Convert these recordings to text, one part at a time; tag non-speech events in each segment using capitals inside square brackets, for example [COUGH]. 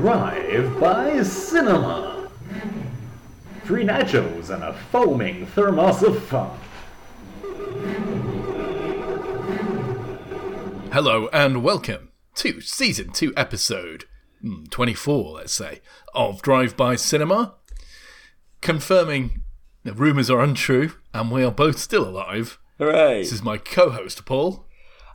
Drive by Cinema. Three nachos and a foaming thermos of fun. Hello and welcome to season 2 episode hmm, 24, let's say, of Drive By Cinema. Confirming the rumours are untrue and we are both still alive. Hooray! This is my co host, Paul.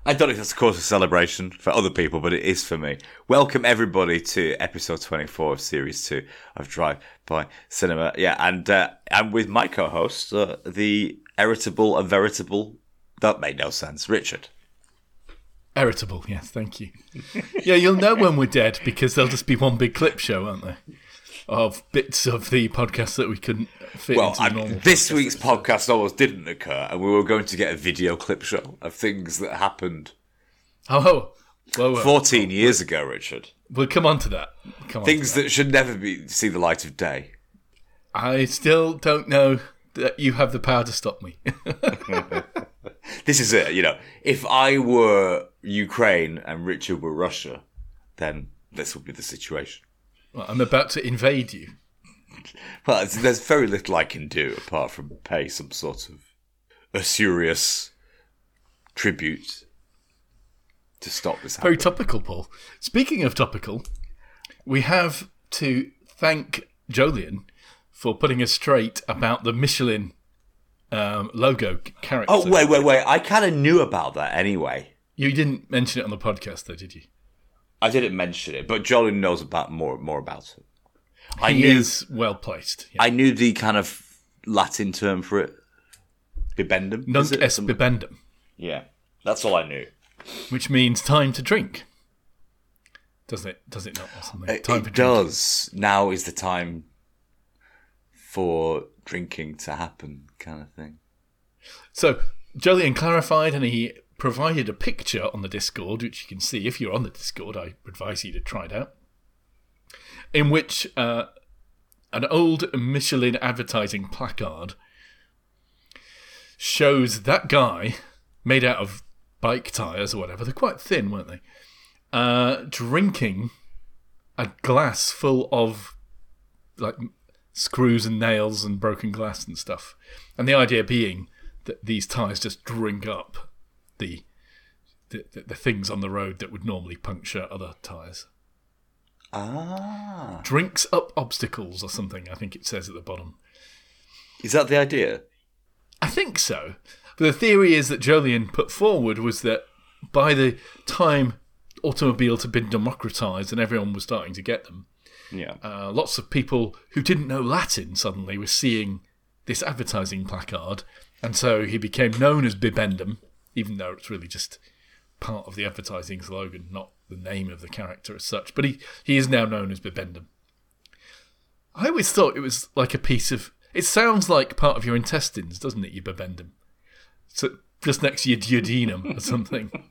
I don't know if that's a cause of celebration for other people, but it is for me. Welcome everybody to episode 24 of series 2 of Drive by Cinema. Yeah, and uh, I'm with my co-host, uh, the irritable and veritable. That made no sense, Richard. Irritable, yes, thank you. yeah, you'll know when we're dead because there'll just be one big clip show, won't there? Of bits of the podcast that we couldn't fit Well, normal. this week's podcast almost didn't occur, and we were going to get a video clip show of things that happened Oh, whoa, whoa, whoa. 14 years ago, Richard. We'll come on to that. Come on. Things that should never be see the light of day. I still don't know that you have the power to stop me. [LAUGHS] This is it, you know. If I were Ukraine and Richard were Russia, then this would be the situation. Well, I'm about to invade you. [LAUGHS] Well, there's very little I can do apart from pay some sort of usurious tribute to stop this Happening. Very topical, Paul. Speaking of topical, we have to thank Jolien for putting us straight about the Michelin um, logo character. oh, wait, wait, wait. I kind of knew about that anyway. You didn't mention it on the podcast, though, did you? I didn't mention it, but Jolien knows about more more about it. I he knew is well placed. Yeah. I knew the kind of Latin term for it. Bibendum? Nunc it? est bibendum, Yeah, that's all I knew. which means time to drink. Doesn't it? Does it not? It, time it drinking. does. Now is the time for drinking to happen, kind of thing. So Jolien clarified, and he provided a picture on the Discord, which you can see if you're on the Discord. I advise you to try it out. In which uh, an old Michelin advertising placard shows that guy made out of bike tires or whatever. They're quite thin, weren't they? Uh, drinking a glass full of like screws and nails and broken glass and stuff. And the idea being that these tires just drink up the the, the, the things on the road that would normally puncture other tires. Ah, Drinks up obstacles or something. I think it says at the bottom. is that the idea? I think so. But the theory is that Jolien put forward was that by the time automobiles had been democratized and everyone was starting to get them, Yeah. uh, lots of people who didn't know Latin suddenly were seeing this advertising placard, and so he became known as Bibendum, even though it's really just part of the advertising slogan, not the name of the character as such. But he, he is now known as Bibendum. I always thought it was like a piece of. It sounds like part of your intestines, doesn't it, your Bibendum? So just next to your duodenum or something. [LAUGHS]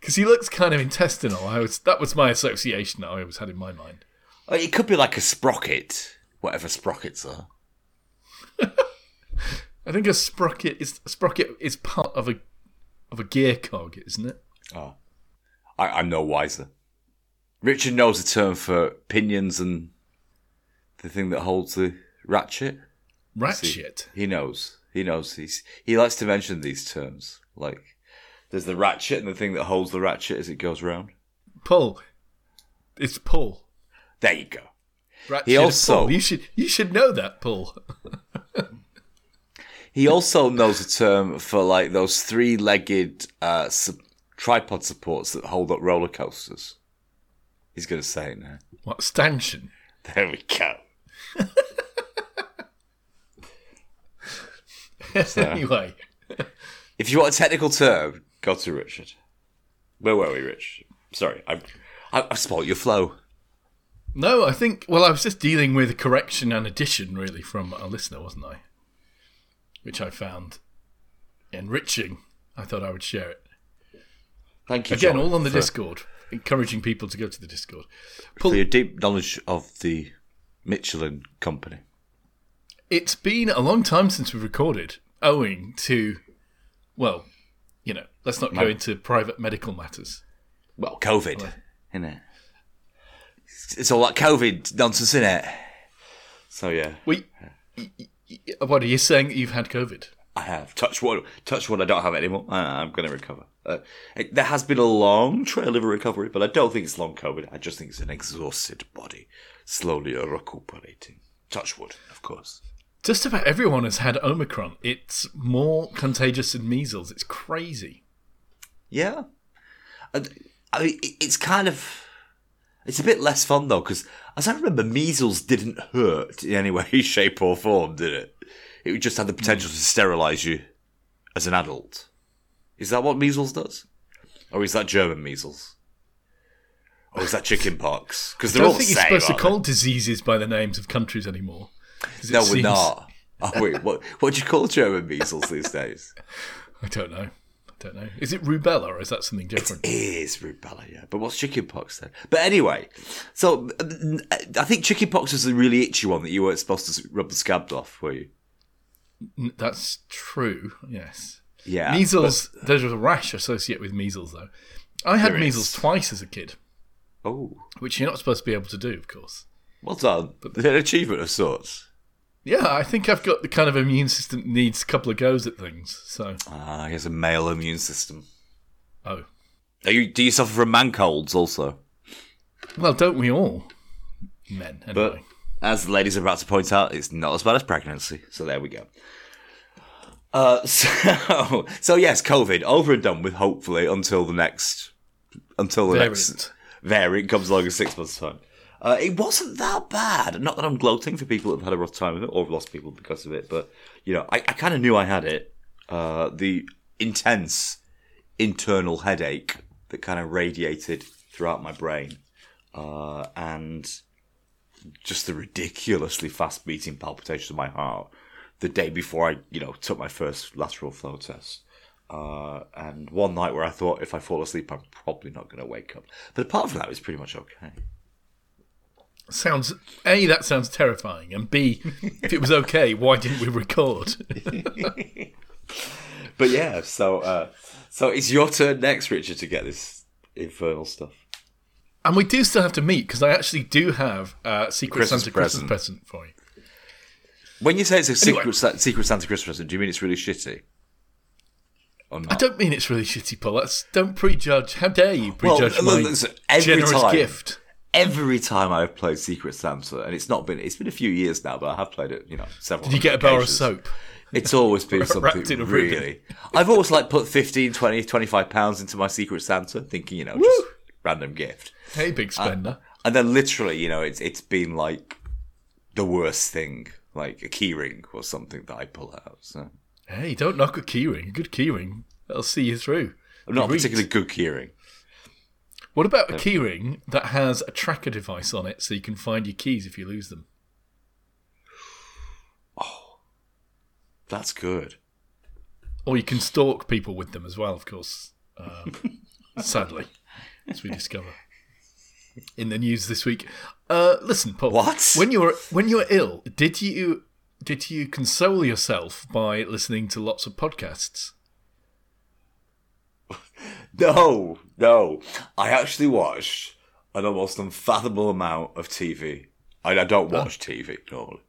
Because he looks kind of intestinal. I was that was my association that I always had in my mind. Oh, It could be like a sprocket, whatever sprockets are. [LAUGHS] I think a sprocket is a sprocket is part of a of a gear cog, isn't it? Oh, I, I'm no wiser. Richard knows the term for pinions and the thing that holds the ratchet. Ratchet. He knows. He knows. He's he likes to mention these terms. Like there's the ratchet and the thing that holds the ratchet as it goes round. Pull. It's Paul. There you go. Ratchet He also-. You should you should know that, Paul. [LAUGHS] He also knows a term for like those three-legged uh, su- tripod supports that hold up roller coasters. He's going to say it now. What stanchion? [LAUGHS] There we go. [LAUGHS] anyway. If you want a technical term, go to Richard. Where were we, Rich? Sorry, I, I, I spoilt your flow. No, I think well I was just dealing with a correction and addition really from a listener, wasn't I? Which I found enriching. I thought I would share it. Thank you Again, John, all on the for, Discord. Encouraging people to go to the Discord. for your deep knowledge of the Michelin company. It's been a long time since we've recorded, owing to, well, you know, let's not go into private medical matters. Well, COVID, isn't it? it's all that COVID nonsense in it. So yeah, We, what are you saying? that You've had COVID? I have touch wood. Touch wood. I don't have it anymore. I, I'm going to recover. Uh, it, there has been a long trail of recovery, but I don't think it's long COVID. I just think it's an exhausted body slowly recuperating. Touch wood, of course. Just about everyone has had Omicron. It's more contagious than measles. It's crazy. Yeah. I mean, it's kind of. It's a bit less fun though, because as I remember, measles didn't hurt in any way, [LAUGHS] shape, or form, did it? It would just had the potential to sterilise you as an adult. Is that what measles does, or is that German measles, or is that chicken pox? Because they're all don't think you're supposed to call diseases by the names of countries anymore. No, we're not. Oh, wait, what? What do you call German measles these days? [LAUGHS] I don't know. I don't know. Is it rubella or is that something different? It is rubella, yeah. But what's chickenpox then? But anyway, so I think chickenpox was the really itchy one that you weren't supposed to rub the scabs off, were you? That's true. Yes. Yeah. measles. There's a rash associated with measles, though. I had There is. measles twice as a kid, oh, which you're not supposed to be able to do, of course. well done. But an achievement of sorts. Yeah, I think I've got the kind of immune system that needs a couple of goes at things. So, Ah, he has a male immune system. oh, Are you, do you suffer from man colds also? well, don't we all, men? But Anyway. As the ladies are about to point out, it's not as bad as pregnancy. So there we go. Uh, [LAUGHS] so, so yes, COVID over and done with. Hopefully, until the next, until the Variant. next variant comes along in six months' time. Uh, it wasn't that bad. Not that I'm gloating for people that have had a rough time with it or have lost people because of it, but you know, I, I kind of knew I had it. Uh, the intense internal headache that kind of radiated throughout my brain, uh, and just the ridiculously fast beating palpitations of my heart the day before I, you know, took my first lateral flow test. Uh, and one night where I thought if I fall asleep, I'm probably not going to wake up. But apart from that, it was pretty much okay. Sounds A, that sounds terrifying, and B, [LAUGHS] if it was okay, why didn't we record? [LAUGHS] But yeah, so uh, so it's your turn next, Richard, to get this infernal stuff. And we do still have to meet because I actually do have a Secret Christmas Santa Christmas present. present for you. When you say it's a secret, Anyway. Sa- secret Santa Christmas present, do you mean it's really shitty? I don't mean it's really shitty, Paul. That's, don't prejudge. How dare you prejudge look, my every generous time- gift? Every time I've played Secret Santa, and it's not been it's been a few years now, but I have played it, you know, several. Times. Did you get a bar of soap? It's always been [LAUGHS] something really. I've always like put 15, 20, 25 pounds into my Secret Santa, thinking, you know, just random gift. Hey, big spender. And then literally, you know, it's it's been like the worst thing, like a keyring or something that I pull out. So hey, don't knock a keyring. A good keyring, that'll see you through. I'm not particularly good keyring. What about a keyring that has a tracker device on it so you can find your keys if you lose them? Oh, that's good. Or you can stalk people with them as well, of course. Um, sadly, as we discover in the news this week. Uh, listen, Paul. What? When you were when you were ill, did you did you console yourself by listening to lots of podcasts? [LAUGHS] No, no. I actually watched an almost unfathomable amount of TV. I, I don't watch TV normally.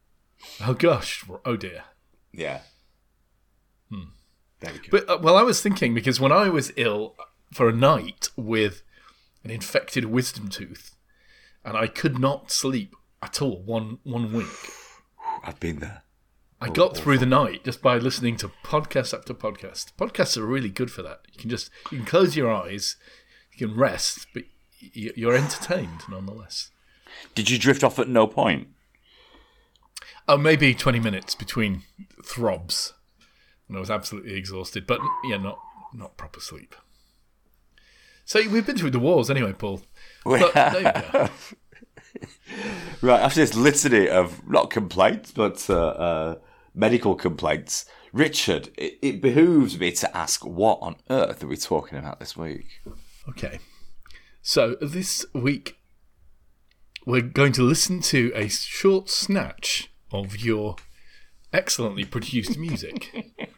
Oh gosh! Oh dear. Yeah. Go. But uh, well, I was thinking because when I was ill for a night with an infected wisdom tooth, and I could not sleep at all one one week. [SIGHS] I've been there. I got through the night just by listening to podcast after podcast. Podcasts are really good for that. You can just you can close your eyes, you can rest, but you're entertained nonetheless. Did you drift off at no point? Oh, maybe twenty minutes between throbs, and I was absolutely exhausted. But yeah, not not proper sleep. So we've been through the wars anyway, Paul. But there you go. [LAUGHS] Right, after this litany of not complaints, but uh, uh, medical complaints, Richard, it, it behooves me to ask what on earth are we talking about this week? Okay. So this week we're going to listen to a short snatch of your excellently produced music [LAUGHS]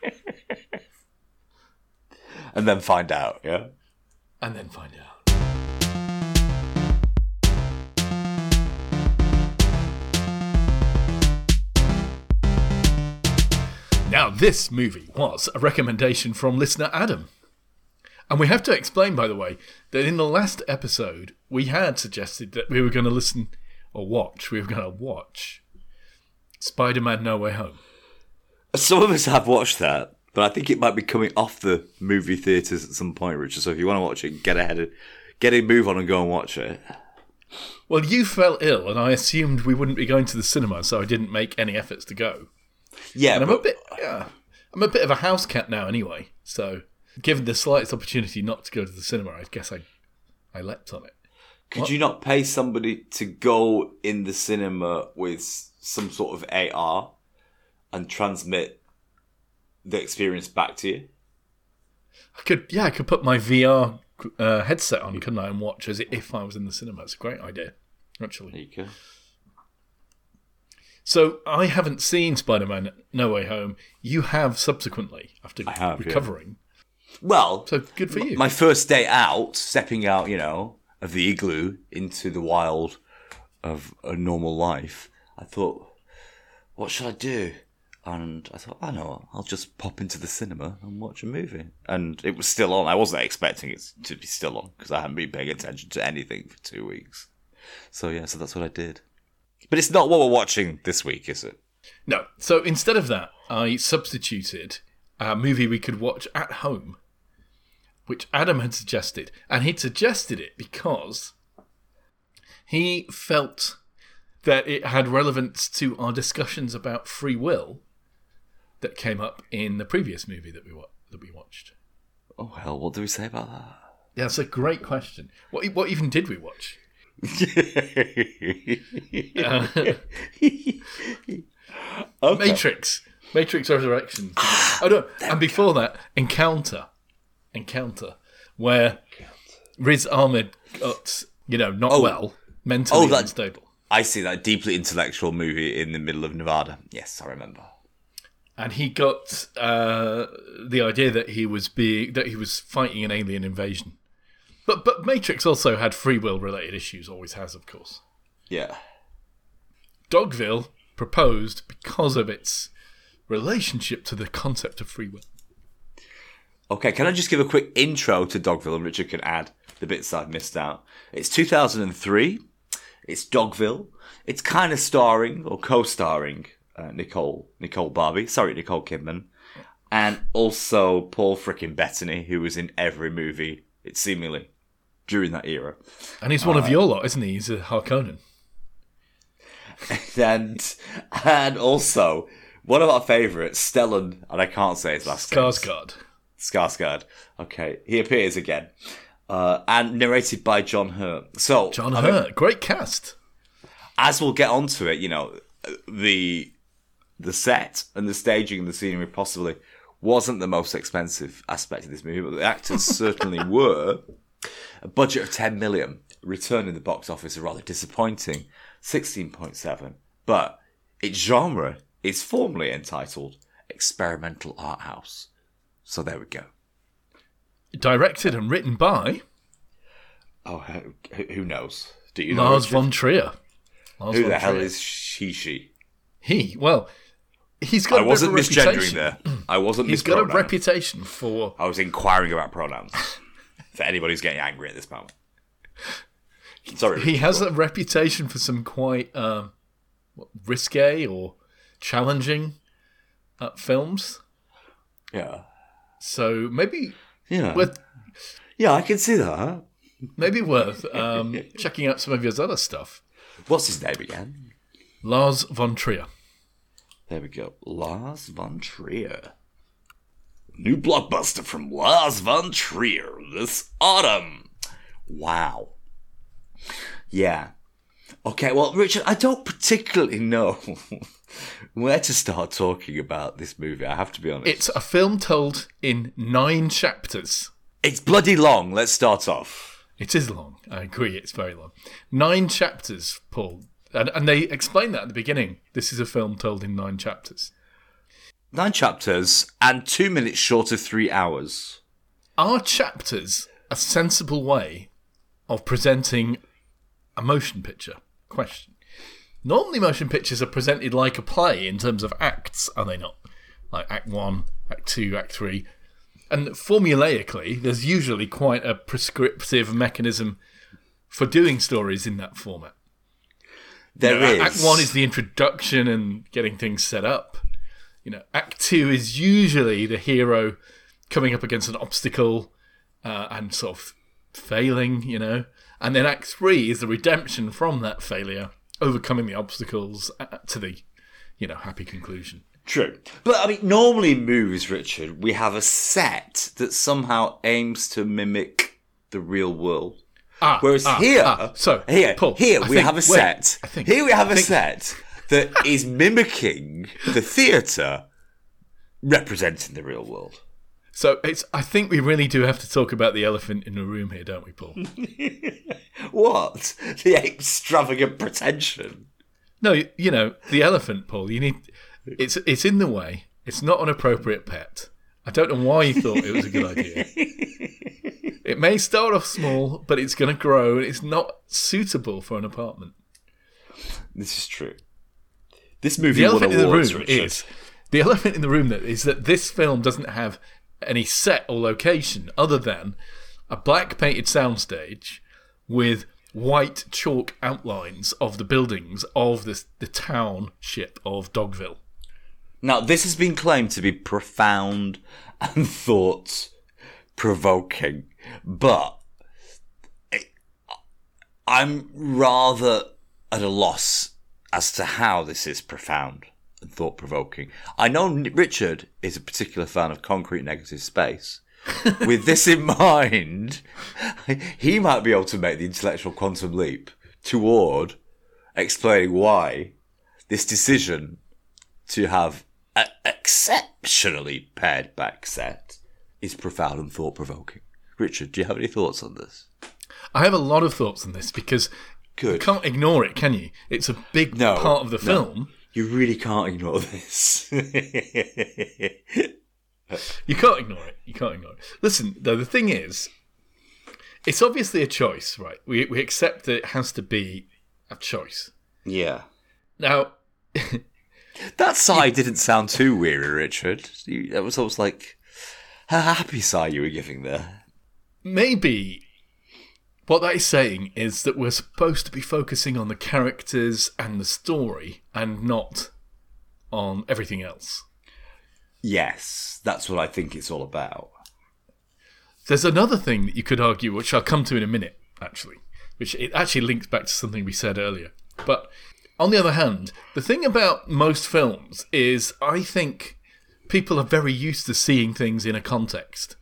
And then find out, yeah? and then find out. Now, this movie was a recommendation from listener Adam. And we have to explain, by the way, that in the last episode, we had suggested that we were going to listen or watch, we were going to watch Spider Man No Way Home. Some of us have watched that but I think it might be coming off the movie theatres at some point, Richard. So if you want to watch it, get ahead, of, get a move on and go and watch it. Well, you fell ill, and I assumed we wouldn't be going to the cinema, so I didn't make any efforts to go. Yeah, And I'm a bit, yeah, I'm a bit of a house cat now, anyway. So, given the slightest opportunity not to go to the cinema, I guess I, I leapt on it. could you not pay somebody to go in the cinema with some sort of AR and transmit the experience back to you? I could, yeah, I could put my VR uh, headset on, couldn't I, and watch as if I was in the cinema. It's a great idea, actually. There you go. So I haven't seen Spider-Man: No Way Home. You have subsequently after have, yeah. recovering. Well, So good for you. my first day out, stepping out, you know, of the igloo into the wild of a normal life, I thought, what should I do? And I thought, I know, I'll just pop into the cinema and watch a movie. And it was still on. I wasn't expecting it to be still on because I hadn't been paying attention to anything for two weeks. So yeah, so that's what I did. But it's not what we're watching this week, is it? No. So instead of that, I substituted a movie we could watch at home, which Adam had suggested. And he'd suggested it because he felt that it had relevance to our discussions about free will that came up in the previous movie that we wa- that we watched. Oh hell, what do we say about that? Yeah, that's a great question. What what even did we watch? [LAUGHS] that? Matrix. Matrix Resurrections. oh ah, no, and before that, Encounter. Encounter, where Riz Ahmed got, you know, not Oh. well, mentally Oh, that- unstable. I see that deeply intellectual movie in the middle of Nevada. Yes, I remember. And he got uh, the idea that he was being that he was fighting an alien invasion. But but Matrix also had free will related issues, always has, of course. Yeah. Dogville proposed because of its relationship to the concept of free will. Okay, can I just give a quick intro to Dogville and Richard can add the bits I've missed out? It's 2003. It's Dogville. It's kind of starring or co-starring uh, Nicole Nicole Barbie. Sorry, Nicole Kidman, and also Paul frickin' Bettany, who was in every movie. It seemingly during that era. And he's one of your lot, isn't he? He's a Harkonnen. and and also one of our favourites, Stellan, and I can't say his last name. Skarsgård. Skarsgård. Okay, he appears again, uh, and narrated by John Hurt. So, John I mean, Hurt. Great cast. as we'll get onto it, you know, the the set and the staging and the scenery possibly wasn't the most expensive aspect of this movie, but the actors [LAUGHS] certainly were. A budget of 10 million, return in the box office a rather disappointing 16.7, but its genre is formally entitled experimental art house. So there we go. Directed and written by Oh, who, who knows? Do you know? Lars von Trier. Lars Who von the hell Trier. is she? She. he? Well, he's got. I wasn't misgendering reputation. there. I wasn't. He's got a reputation for I was inquiring about pronouns. [LAUGHS] for anybody who's getting angry at this moment. Sorry. he has a reputation for some quite um, what, risque or challenging uh, films. Yeah. So maybe Yeah. worth yeah, I can see that. maybe worth um, checking out some of his other stuff. What's his name again? Lars von Trier. There we go. Lars von Trier. New blockbuster from Lars von Trier this autumn. Wow. Yeah. Okay, well, Richard, I don't particularly know [LAUGHS] where to start talking about this movie. I have to be honest. It's a film told in nine chapters. it's bloody long. Let's start off. It is long. I agree. It's very long. Nine chapters, Paul. And, and they explain that at the beginning. This is a film told in nine chapters. Nine chapters and two minutes short of three hours. Are chapters a sensible way of presenting a motion picture? Question. Normally, motion pictures are presented like a play in terms of acts, are they not? like Act One, Act Two, Act Three, and formulaically, there's usually quite a prescriptive mechanism for doing stories in that format. There is. Act One is the introduction and getting things set up. You know, Act Two is usually the hero coming up against an obstacle uh, and sort of failing. You know, and then Act Three is the redemption from that failure, overcoming the obstacles uh, to the, you know, happy conclusion. True. But I mean, normally in movies, Richard, we have a set that somehow aims to mimic the real world. Ah, Whereas ah, here, ah, so here, Paul, here I we think- have a set. Think- here we have a set that [LAUGHS] is mimicking the theatre, representing the real world. So it's. I think we really do have to talk about the elephant in the room here, don't we, Paul? [LAUGHS] What the extravagant pretension? No, you know the elephant, Paul. You need. It's it's in the way. It's not an appropriate pet. I don't know why you thought it was a good idea. [LAUGHS] It may start off small, but it's going to grow, and it's not suitable for an apartment. This is true. This movie The elephant in the room Richard. is the elephant in the room. That is that this film doesn't have any set or location other than a black painted soundstage with white chalk outlines of the buildings of the the township of Dogville. Now, this has been claimed to be profound and [LAUGHS] thought provoking, but it, I'm rather at a loss as to how this is profound and thought provoking. I know Richard is a particular fan of concrete negative space. [LAUGHS] With this in mind, he might be able to make the intellectual quantum leap toward explaining why this decision to have exceptionally pared back set is profound and thought provoking. Richard, do you have any thoughts on this? I have a lot of thoughts on this because you can't ignore it, can you? It's a big No, part of the no. film. You really can't ignore this. [LAUGHS] You can't ignore it. You can't ignore it. Listen, though, the thing is, it's obviously a choice, right? We we accept that it has to be a choice. yeah. Now, [LAUGHS] That sigh didn't sound too weary, Richard. You, that was almost like a happy sigh you were giving there. maybe what that is saying is that we're supposed to be focusing on the characters and the story and not on everything else. Yes, that's what I think it's all about. There's another thing that you could argue, which I'll come to in a minute, actually, which it actually links back to something we said earlier. But on the other hand, the thing about most films is I think people are very used to seeing things in a context.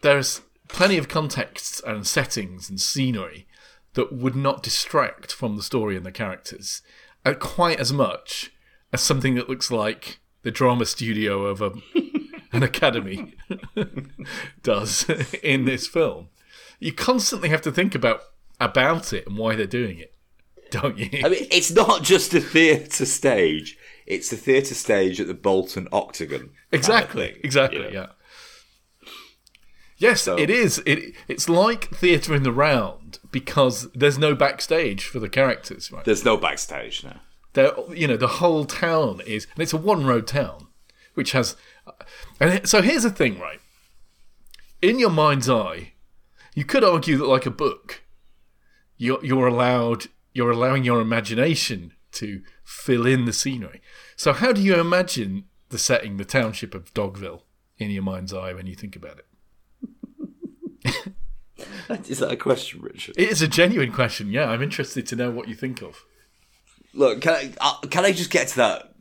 There's plenty of contexts and settings and scenery that would not distract from the story and the characters uh, quite as much as something that looks like the drama studio of a, [LAUGHS] an academy [LAUGHS] does [LAUGHS] in this film. You constantly have to think about about it and why they're doing it, don't you? I mean, it's not just a theatre stage; it's a theatre stage at the Bolton Octagon. exactly, exactly, you know? yeah. Yes, So- it is. It it's like theatre in the round because there's no backstage for the characters, right? There's no backstage now. They're, you know, the whole town is, and it's a one-road town, which has, and so here's the thing, right? In your mind's eye, you could argue that, like a book, you're you're allowed, you're allowing your imagination to fill in the scenery. So, how do you imagine the setting, the township of Dogville, in your mind's eye when you think about it? [LAUGHS] Is that a question, Richard? It is a genuine question. Yeah, I'm interested to know what you think of. Look, can I uh, can I just get to that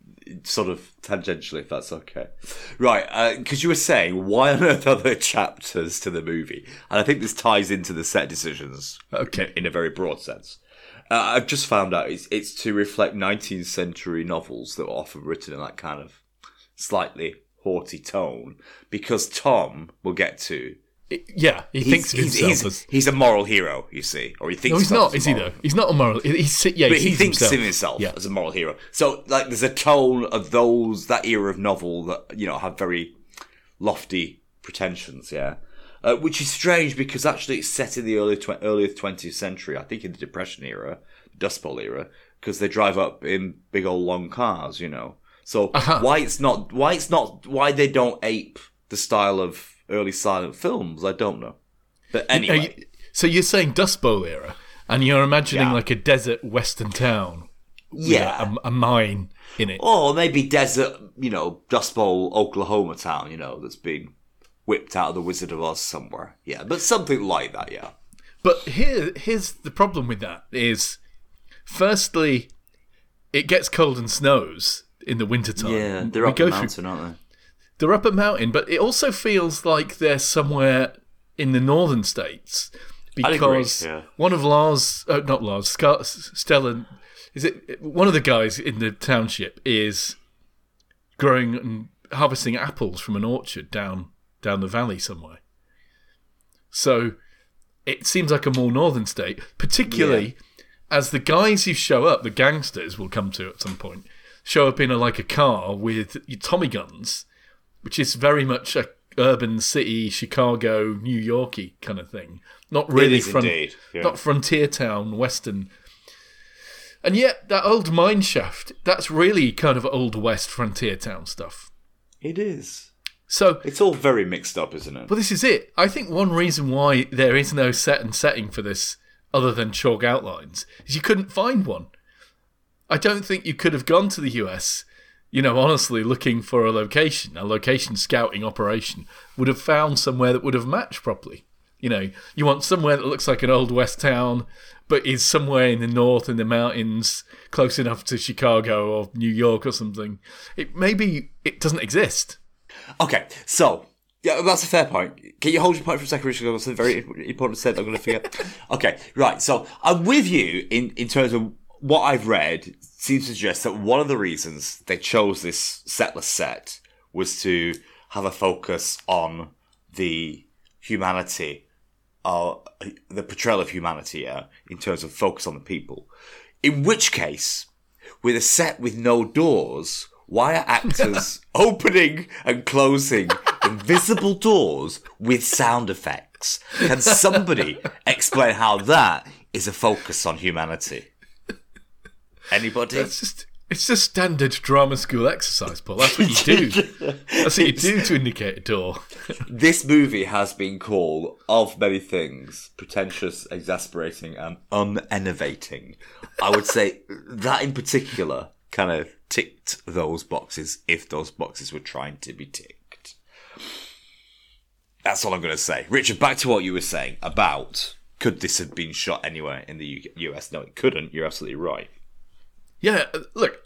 sort of tangentially, if that's okay? Right, because you were saying why on earth are there chapters to the movie, and I think this ties into the set decisions. Okay. in a very broad sense. Uh, I've just found out it's, it's to reflect 19th century novels that were often written in that kind of slightly haughty tone, because Tom, we'll get to, Yeah, he thinks of he's, himself he's, as. he's a moral hero, you see, or he thinks No, he's not, is he though? He's not a moral. He's yeah, but he, he thinks himself. of himself Yeah. as a moral hero. So, like, there's a tone of those that era of novel that you know have very lofty pretensions, yeah. Uh, which is strange because actually it's set in the early tw- earlier 20th century. I think in the Depression era, Dust Bowl era, because they drive up in big old long cars, you know. So Uh-huh. why it's not why it's not why they don't ape the style of early silent films, I don't know. But anyway, you- so you're saying Dust Bowl era, and you're imagining Yeah. like a desert western town, with yeah. a, a mine in it. Or maybe desert, you know, Dust Bowl, Oklahoma town, you know, that's been whipped out of the Wizard of Oz somewhere. Yeah, but something like that, yeah. But here, here's the problem with that: is firstly, it gets cold and snows in the wintertime. Yeah, they're We up go the through- mountain, aren't they? They're up a mountain, but it also feels like they're somewhere in the northern states I'd agree, because yeah. one of Lars, uh, not Lars, Scar- Stella, is it one of the guys in the township is growing and harvesting apples from an orchard down down the valley somewhere. So it seems like a more northern state, particularly as the guys who show up, the gangsters will come to at some point, show up in a, like a car with Tommy guns, which is very much a urban city, Chicago, New Yorky kind of thing. Not really front, yeah. not frontier town, western. And yet that old mine shaft, that's really kind of old west frontier town stuff. It is. So It's all very mixed up, isn't it? Well, this is it. I think one reason why there is no set and setting for this, other than chalk outlines, is you couldn't find one. I don't think you could have gone to the US, you know, honestly, looking for a location, a location scouting operation, would have found somewhere that would have matched properly. You know, you want somewhere that looks like an old west town, but is somewhere in the north in the mountains, close enough to Chicago or New York or something. It maybe it doesn't exist. Okay, so yeah, that's a fair point. Can you hold your point for a second, Richard? A very important set. I'm going to forget. [LAUGHS] okay, right. So I'm with you in in terms of what I've read. Seems to suggest that one of the reasons they chose this setless set was to have a focus on the humanity, uh, the portrayal of humanity. Yeah, in terms of focus on the people. In which case, with a set with no doors, why are actors [LAUGHS] opening and closing invisible doors with sound effects? Can somebody explain how that is a focus on humanity? Anybody? It's just it's just standard drama school exercise, Paul. That's what you do. That's what you do to indicate a door. This movie has been called, of many things, pretentious, exasperating, and uninnovating. I would say that in particular kind of ticked those boxes if those boxes were trying to be ticked. That's all I'm going to say. Richard, back to what you were saying about could this have been shot anywhere in the US? No, it couldn't. You're absolutely right. Yeah, look,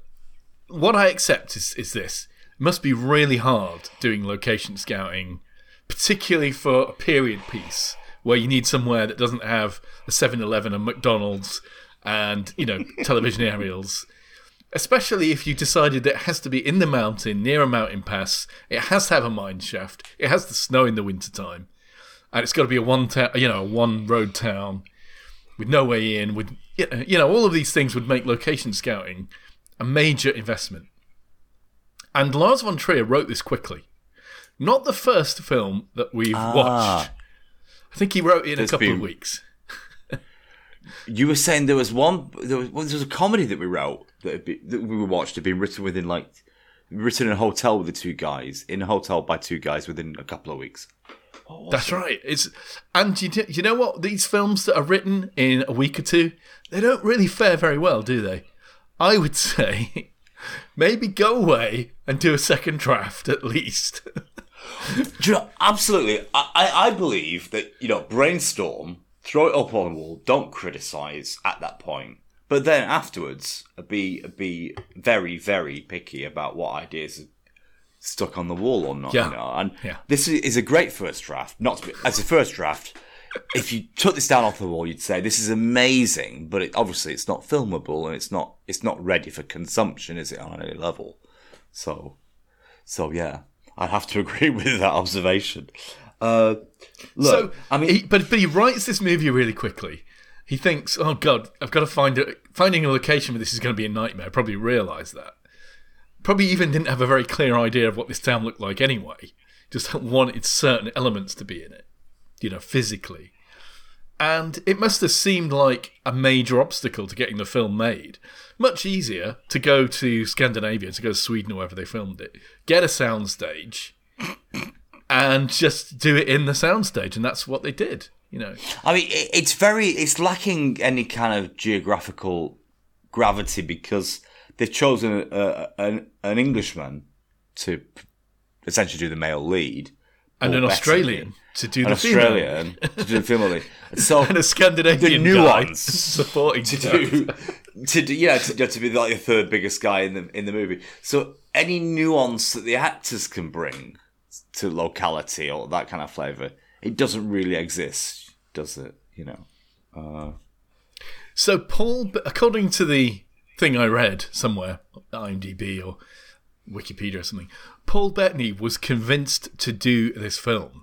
what I accept is is this. It must be really hard doing location scouting, particularly for a period piece where you need somewhere that doesn't have a 7-Eleven and McDonald's and, you know, [LAUGHS] television aerials. Especially if you decided that it has to be in the mountain, near a mountain pass, it has to have a mine shaft, it has to snow in the wintertime, and it's got to be a one town, you know, a one road town with no way in, with you know, all of these things would make location scouting a major investment. And Lars von Trier wrote this quickly. Not the first film that we've ah. watched. I think he wrote it in a There's couple of weeks. You were saying there was one, there was, well, there was a comedy that we wrote that, been, that we watched had been written within like, written in a hotel with the two guys, in a hotel by two guys within a couple of weeks. That's right. It's and you, you know what? These films that are written in a week or two, they don't really fare very well, do they? I would [LAUGHS] say maybe go away and do a second draft at least. [LAUGHS] You know, absolutely. I, I, I believe that, you know, brainstorm, throw it up on the wall, don't criticise at that point. But then afterwards, be be very, very picky about what ideas are stuck on the wall or not. Yeah. You know? And Yeah. this is, is a great first draft. Not to be, as a first draft, if you took this down off the wall, you'd say this is amazing, but it, obviously it's not filmable and it's not it's not ready for consumption, is it on any level? So, so yeah, I'd have to [LAUGHS] agree with that observation. Uh, look, so I mean, he, but but he writes this movie really quickly. He thinks, "Oh God, I've got to find it. Finding a location for this is going to be a nightmare." Probably realised that. Probably even didn't have a very clear idea of what this town looked like anyway. Just wanted certain elements to be in it, you know, physically. and it must have seemed like a major obstacle to getting the film made. Much easier to go to Scandinavia, to go to Sweden or wherever they filmed it, get a soundstage, and just do it in the soundstage, and that's what they did. You know, I mean, it's very, it's lacking any kind of geographical gravity because they've chosen a, a, an, an Englishman to essentially do the male lead. and an Australian to do An the female, Australian to do the female lead. [LAUGHS] So and a Scandinavian The nuance [LAUGHS] supporting to do to do yeah to, to be like the third biggest guy in the in the movie. So any nuance that the actors can bring to locality or that kind of flavor, it doesn't really exist, does it? You know. So Paul, according to the thing I read somewhere, IMDb or Wikipedia or something, Paul Bettany was convinced to do this film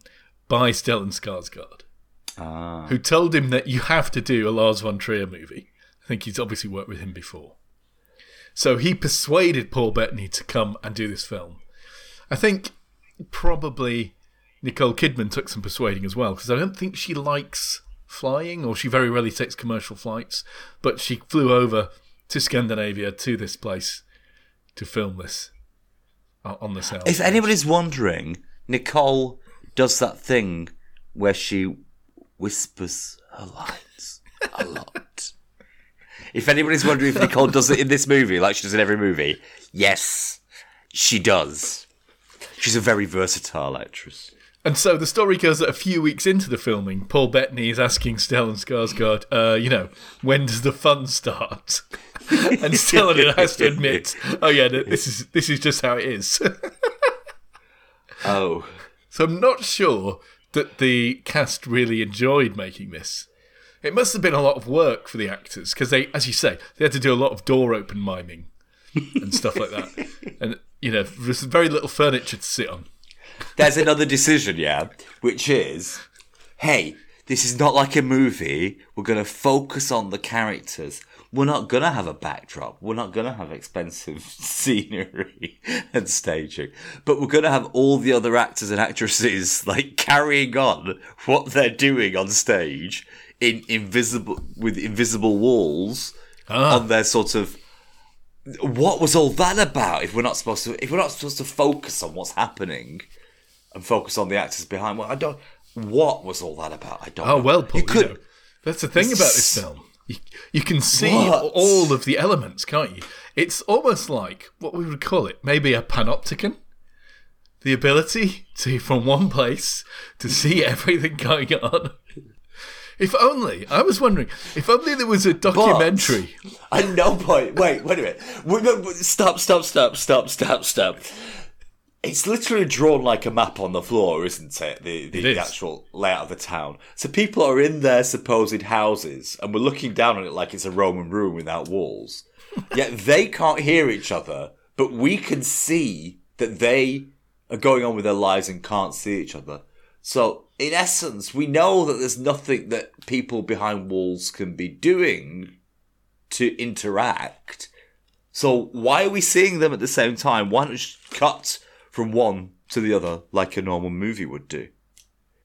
by Stellan Skarsgård, Ah. who told him that you have to do a Lars von Trier movie. I think he's obviously worked with him before. So he persuaded Paul Bettany to come and do this film. I think probably Nicole Kidman took some persuading as well because I don't think she likes flying or she very rarely takes commercial flights, but she flew over to Scandinavia to this place to film this uh, on the sound. If anybody's wondering, Nicole does that thing where she whispers her lines a [LAUGHS] lot. if anybody's wondering if Nicole does it in this movie, like she does in every movie, yes, she does. She's a very versatile actress. And so the story goes that a few weeks into the filming, Paul Bettany is asking Stellan Skarsgård, uh, you know, when does the fun start? [LAUGHS] and Stellan has to admit, oh yeah, this is this is just how it is. Oh, [LAUGHS] so I'm not sure that the cast really enjoyed making this. It must have been a lot of work for the actors because they, as you say, they had to do a lot of door open miming and stuff like that, and you know, there's very little furniture to sit on. there's another decision, yeah, which is, hey, this is not like a movie. We're going to focus on the characters. We're not going to have a backdrop. We're not going to have expensive [LAUGHS] scenery and staging. But we're going to have all the other actors and actresses like carrying on what they're doing on stage in invisible with invisible walls Ah. on their sort of what was all that about if we're not supposed to if we're not supposed to focus on what's happening and focus on the actors behind well i don't what was all that about i don't Oh know. well, Paul. you You could know, that's the thing about this film. You, you can see What? all of the elements, can't you? It's almost like what we would call it, maybe a panopticon. The ability to, from one place, to see [LAUGHS] everything going on. If only, I was wondering, if only there was a documentary. [LAUGHS] at no point wait wait a minute Wait, wait, wait, stop stop stop stop stop stop it's literally drawn like a map on the floor, isn't it? The, the, It the actual layout of the town. So people are in their supposed houses, and we're looking down on it like it's a Roman room without walls. [LAUGHS] Yet they can't hear each other, but we can see that they are going on with their lives and can't see each other. So, in essence, we know that there's nothing that people behind walls can be doing to interact. So why are we seeing them at the same time? Why not just cut from one to the other like a normal movie would do?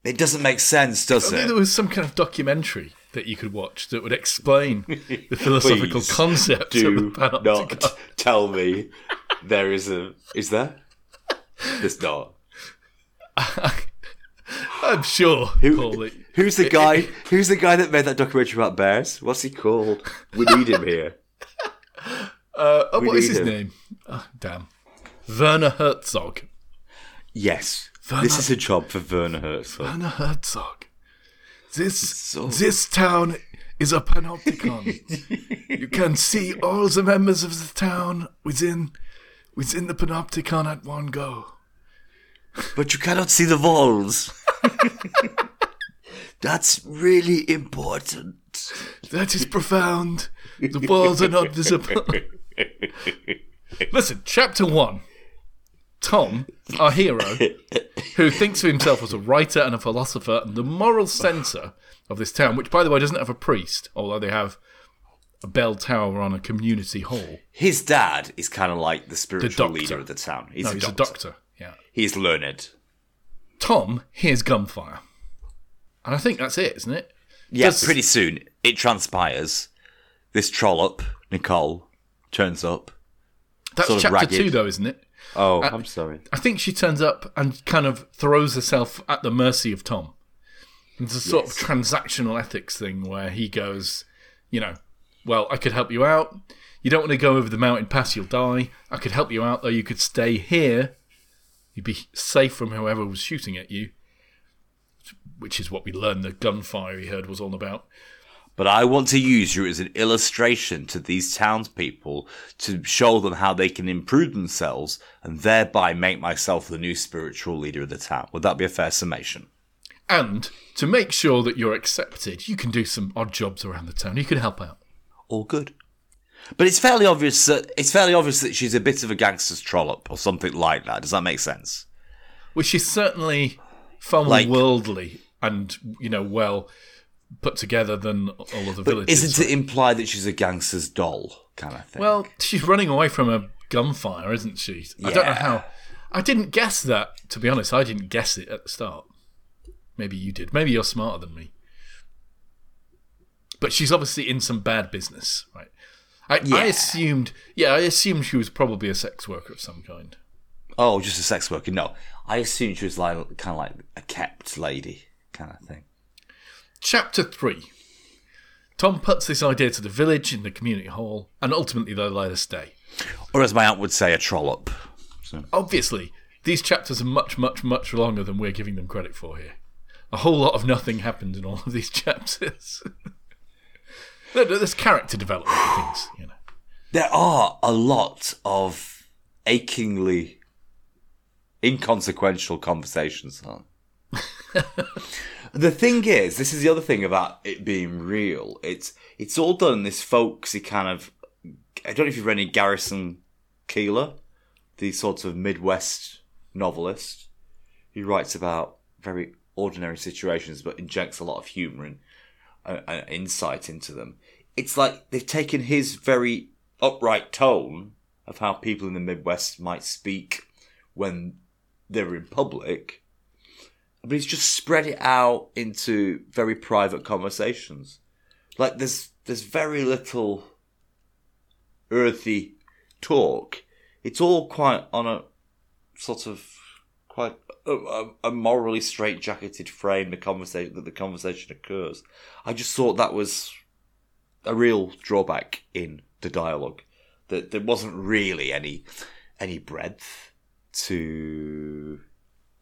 It doesn't make sense, does Only it? there was some kind of documentary that you could watch that would explain the [LAUGHS] philosophical concept Do of not [LAUGHS] tell me there is a. Is there? There's not. [LAUGHS] I'm sure, Who-. Who's the guy? [LAUGHS] Who's the guy that made that documentary about bears? What's he called? We need him here. [LAUGHS] Uh, oh, what is his him. name? Oh, damn. Werner Herzog. Yes, Werner- this is a job for Werner Herzog. Werner Herzog. This So- this town is a panopticon. [LAUGHS] you can see all the members of the town within within the panopticon at one go. But you cannot see the walls. [LAUGHS] That's really important. That is profound. The walls are not visible. [LAUGHS] Listen, chapter one. Tom, our hero, who thinks of himself as a writer and a philosopher and the moral centre of this town, which, by the way, doesn't have a priest, although they have a bell tower on a community hall. His dad is kind of like the spiritual doctor. leader of the town. He's, No, a, he's doctor. a doctor. Yeah. He's learned. Tom hears gunfire. And I think that's it, isn't it? Yeah, pretty soon it transpires. This trollop, Nicole, turns up. That's sort of chapter ragged. two, though, isn't it? Oh, I'm sorry. I think she turns up and kind of throws herself at the mercy of Tom. It's a sort of transactional ethics thing where he goes, you know, well, I could help you out. You don't want to go over the mountain pass, you'll die. I could help you out, though. You could stay here. You'd be safe from whoever was shooting at you, which is what we learned the gunfire he heard was all about. But I want to use you as an illustration to these townspeople to show them how they can improve themselves and thereby make myself the new spiritual leader of the town. Would that be a fair summation? And to make sure that you're accepted, you can do some odd jobs around the town. You can help out. All good. But it's fairly obvious that it's fairly obvious that she's a bit of a gangster's trollop or something like that. Does that make sense? Well, she's certainly far more Like- worldly and you know well put together than all of the But villages. isn't it implied that she's a gangster's doll kind of thing? Well, she's running away from a gunfire, isn't she? I don't know how. I didn't guess that. To be honest, I didn't guess it at the start. Maybe you did. Maybe you're smarter than me. But she's obviously in some bad business, right? I, Yeah. I assumed, yeah, I assumed she was probably a sex worker of some kind. oh, just a sex worker? No, I assumed she was like kind of like a kept lady kind of thing. Chapter 3 Tom puts this idea to the village in the community hall, and ultimately they let her stay. Or as my aunt would say, a trollop. So. Obviously, these chapters are much, much, much longer than we're giving them credit for here. A whole lot of nothing happened in all of these [LAUGHS] chapters. [LAUGHS] There- There's character development things, you know. There are a lot of achingly inconsequential conversations. Huh? [LAUGHS] the thing is, this is the other thing about it being real. It's it's all done this folksy kind of. I don't know if you've read any Garrison Keillor, the sort of Midwest novelist. He writes about very ordinary situations, but injects a lot of humour and uh, insight into them. It's like they've taken his very upright tone of how people in the Midwest might speak when they're in public, but he's just spread it out into very private conversations. Like there's there's very little earthy talk. It's all quite on a sort of quite a, a, a morally straight-jacketed frame. The conversation that the conversation occurs. I just thought that was a real drawback in the dialogue. That there wasn't really any any breadth to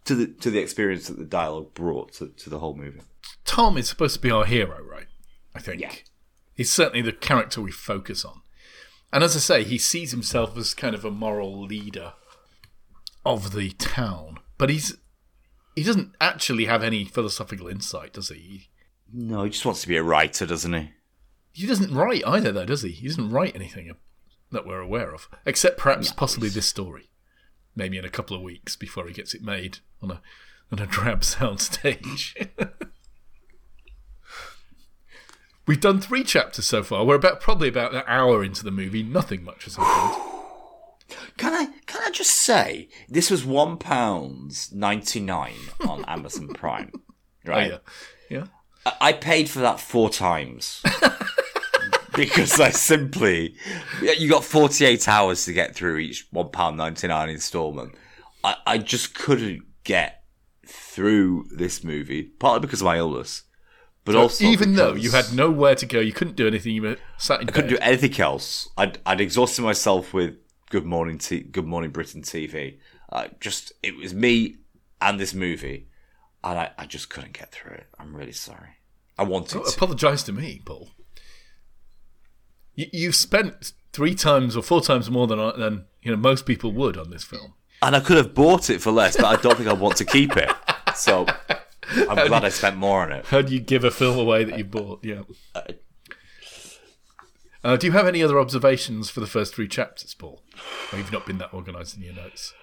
to the to the experience that the dialogue brought to, to the whole movie. Tom is supposed to be our hero, right? I think. Yeah. He's certainly the character we focus on. And as I say, he sees himself as kind of a moral leader of the town. But he's he doesn't actually have any philosophical insight, does he? No, he just wants to be a writer, doesn't he? He doesn't write either, though, does he? He doesn't write anything that we're aware of, except perhaps possibly this story. Maybe in a couple of weeks before he gets it made on a on a [LAUGHS] drab soundstage. [LAUGHS] We've done three chapters so far. We're about probably about an hour into the movie. Nothing much has happened. Can I can I just say this was one pounds ninety nine on [LAUGHS] Amazon Prime, oh, right? Oh, yeah, yeah. I- I paid for that four times [LAUGHS] because I simply you got forty eight hours to get through each one pound ninety nine installment. I, I just couldn't get through this movie, partly because of my illness, but also Even though you had nowhere to go, you couldn't do anything. You were sat in I couldn't do anything else. I'd I'd exhausted myself with Good Morning T- Good Morning Britain TV. Uh, just it was me and this movie, and I, I just couldn't get through it. I'm really sorry. I wanted to. Apologise to me, Paul. You, you've spent three times or four times more than than you know most people would on this film. And I could have bought it for less, but I don't think I want to keep it. So I'm glad I spent more on it. How do you give a film away that you bought? Yeah. Uh, do you have any other observations for the first three chapters, Paul? Or you've not been that organised in your notes.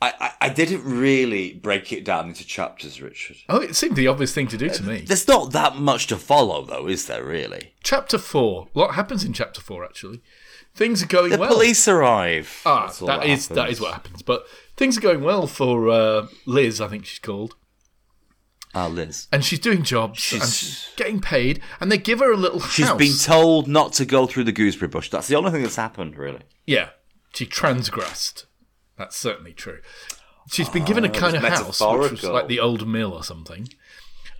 I, I, I didn't really break it down into chapters, Richard. Oh, it seemed the obvious thing to do to me. There's not that much to follow, though, is there, really? Chapter four. What happens in chapter four? Actually, things are going The well. police arrive. Ah, That's all that is that what happens. But things are going well for uh, Liz. I think she's called. Ah, Liz. and she's doing jobs and She's- she's getting paid, and they give her a little She's house. been told not to go through the gooseberry bush. That's the only thing that's happened, really. yeah, she transgressed. That's certainly true. She's been given a kind of house, which was like the old mill or something,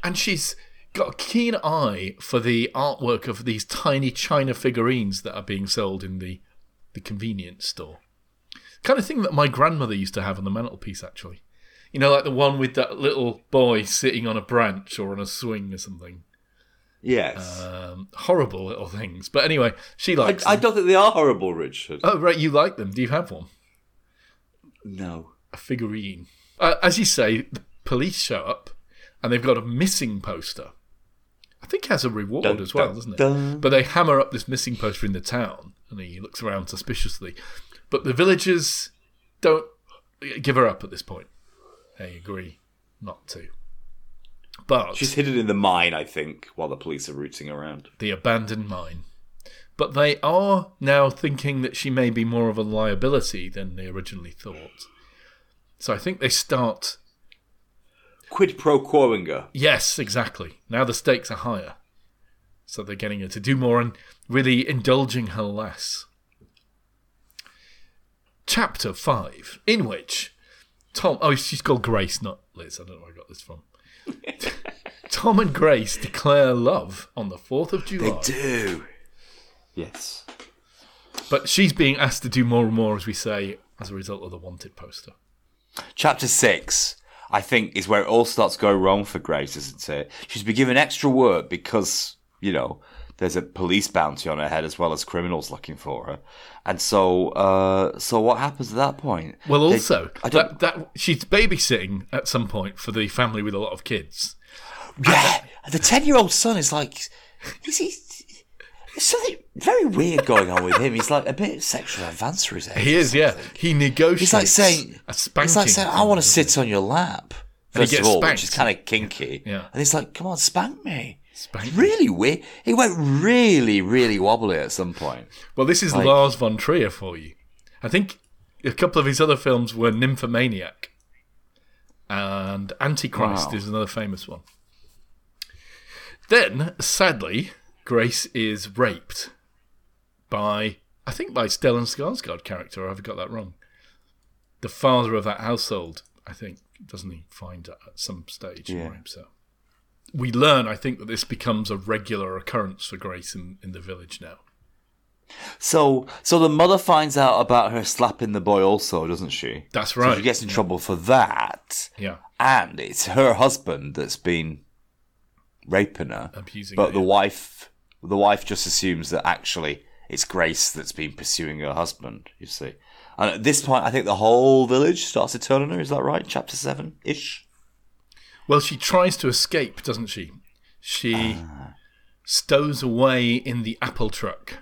and she's got a keen eye for the artwork of these tiny china figurines that are being sold in the the convenience store. Kind of thing that my grandmother used to have on the mantelpiece, actually. You know, like the one with that little boy sitting on a branch or on a swing or something. Yes. Um, horrible little things. But anyway, she likes I them. don't think they are horrible, Richard. Oh, right, you like them. Do you have one? no. A figurine. Uh, as you say, the police show up and they've got a missing poster. I think it has a reward Dun, as well, dun, doesn't it? dun. But they hammer up this missing poster in the town and he looks around suspiciously. But the villagers don't give her up at this point. They agree not to. But She's hidden in the mine, I think, while the police are rooting around. the abandoned mine. But they are now thinking that she may be more of a liability than they originally thought. So I think they start. Quid pro quoing her. Yes, exactly. Now the stakes are higher. So they're getting her to do more and really indulging her less. Chapter 5, in which Tom. Oh, she's called Grace, not Liz. I don't know where I got this from. [LAUGHS] Tom and Grace declare love on the 4th of July. They do. Yes. But she's being asked to do more and more, as we say, as a result of the wanted poster. Chapter 6, I think, is where it all starts to go wrong for Grace, isn't it? She's been given extra work because, you know, there's a police bounty on her head as well as criminals looking for her. And so, uh, so what happens at that point? Well, They- also, don't, that, that she's babysitting at some point for the family with a lot of kids. yeah, the 10 year old son is like, is he, there's something very weird going on with him. He's like a bit sexual advanced for his age. He is, yeah. He negotiates. He's like saying, a spanking. It's like saying, I want to sit on your lap. And he First of all, spanked. which is kind of kinky. Yeah. And he's like, come on, spank me. Spank me. really weird. He went really, really wobbly at some point. Well, this is Like- Lars von Trier for you. I think a couple of his other films were Nymphomaniac and Antichrist Wow. is another famous one. Then, sadly, Grace is raped by, I think, by Stellan Skarsgård character. Or have I got that wrong? The father of that household, I think, doesn't he find at some stage Yeah. rapes her. We learn, I think, that this becomes a regular occurrence for Grace in, in the village now. So, so the mother finds out about her slapping the boy also, doesn't she? That's So right. she gets in trouble for that. Yeah. And it's her husband that's been raping her. Abusing But her, the yeah. wife, the wife just assumes that actually it's Grace that's been pursuing her husband. You see, and at this point, I think the whole village starts to turn on her. Is that right? Chapter seven ish. Well, she tries to escape, doesn't she? She Ah. stows away in the apple truck.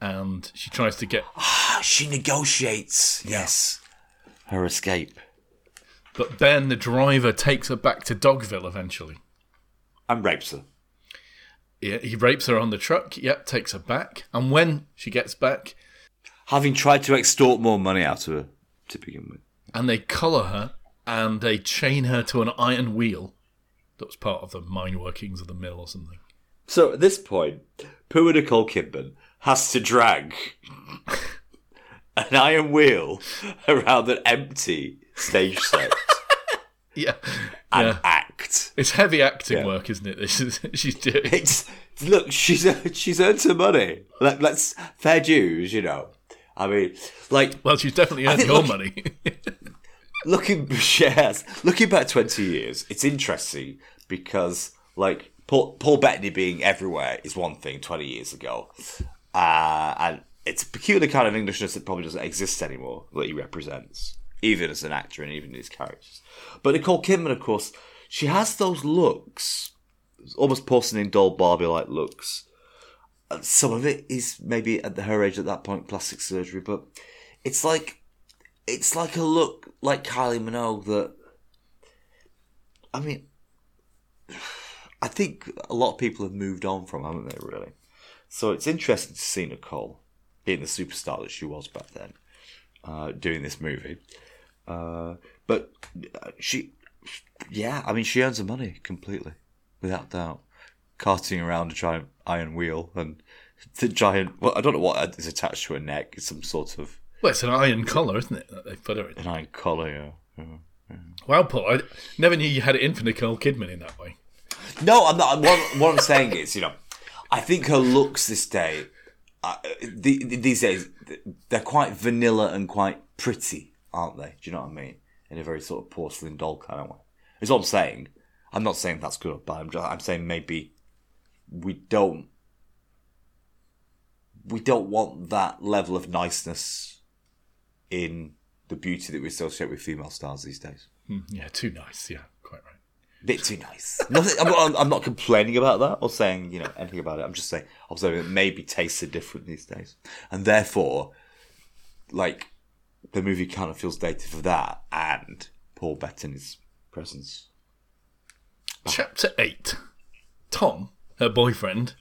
And she tries to get. Ah, she negotiates. Yes, her escape But Ben, the driver, takes her back to Dogville eventually. and rapes her. Yeah, He rapes her on the truck, yep, takes her back. And when she gets back, Having tried to extort more money out of her to begin with. and they collar her and they chain her to an iron wheel that was part of the mine workings of the mill or something. So at this point, poor Nicole Kidman has to drag [LAUGHS] an iron wheel around an empty stage set [LAUGHS] Yeah. and yeah. act. It's heavy acting Yeah. work, isn't it? This is [LAUGHS] she's doing. It's look, she's she's earned some money. Let, let's fair dues, you know. I mean, like Well, she's definitely earned think your money. Looking [LAUGHS] yes, looking back twenty years, it's interesting because like Paul, Paul Bettany being everywhere is one thing twenty years ago, uh, and it's a peculiar kind of Englishness that probably doesn't exist anymore that he represents, even as an actor and even in his characters. But Nicole Kidman, of course, she has those looks, almost porcelain doll Barbie like looks. Some of it is maybe at her age at that point plastic surgery, but it's like it's like a look like Kylie Minogue that I mean I think a lot of people have moved on from, haven't they, really? So it's interesting to see Nicole being the superstar that she was back then, uh, doing this movie. Uh, but uh, she yeah, I mean, she earns her money completely, without doubt. Carting around a giant iron wheel and the giant. Well, I don't know what is attached to her neck. It's some sort of Well, it's an iron collar, isn't it? That they put her in. an iron collar. Yeah. yeah. Wow, Paul, I never knew you had it in for Nicole Kidman in that way. No, I'm not. What, what I'm saying is, you know, I think her looks this day, uh, the, these days, they're quite vanilla and quite pretty, aren't they? Do you know what I mean? In a very sort of porcelain doll kind of way. Is what I'm saying. I'm not saying that's good or bad. I'm, just, I'm saying maybe we don't we don't want that level of niceness in the beauty that we associate with female stars these days. Hmm, yeah, too nice. Yeah, quite right. bit too nice. Nothing, I'm, not, I'm not complaining about that or saying you know anything about it. I'm just saying observing that maybe tastes are different these days, and therefore, like the movie kind of feels dated for that and Paul Bettany's presence. Chapter 8. Tom, her boyfriend,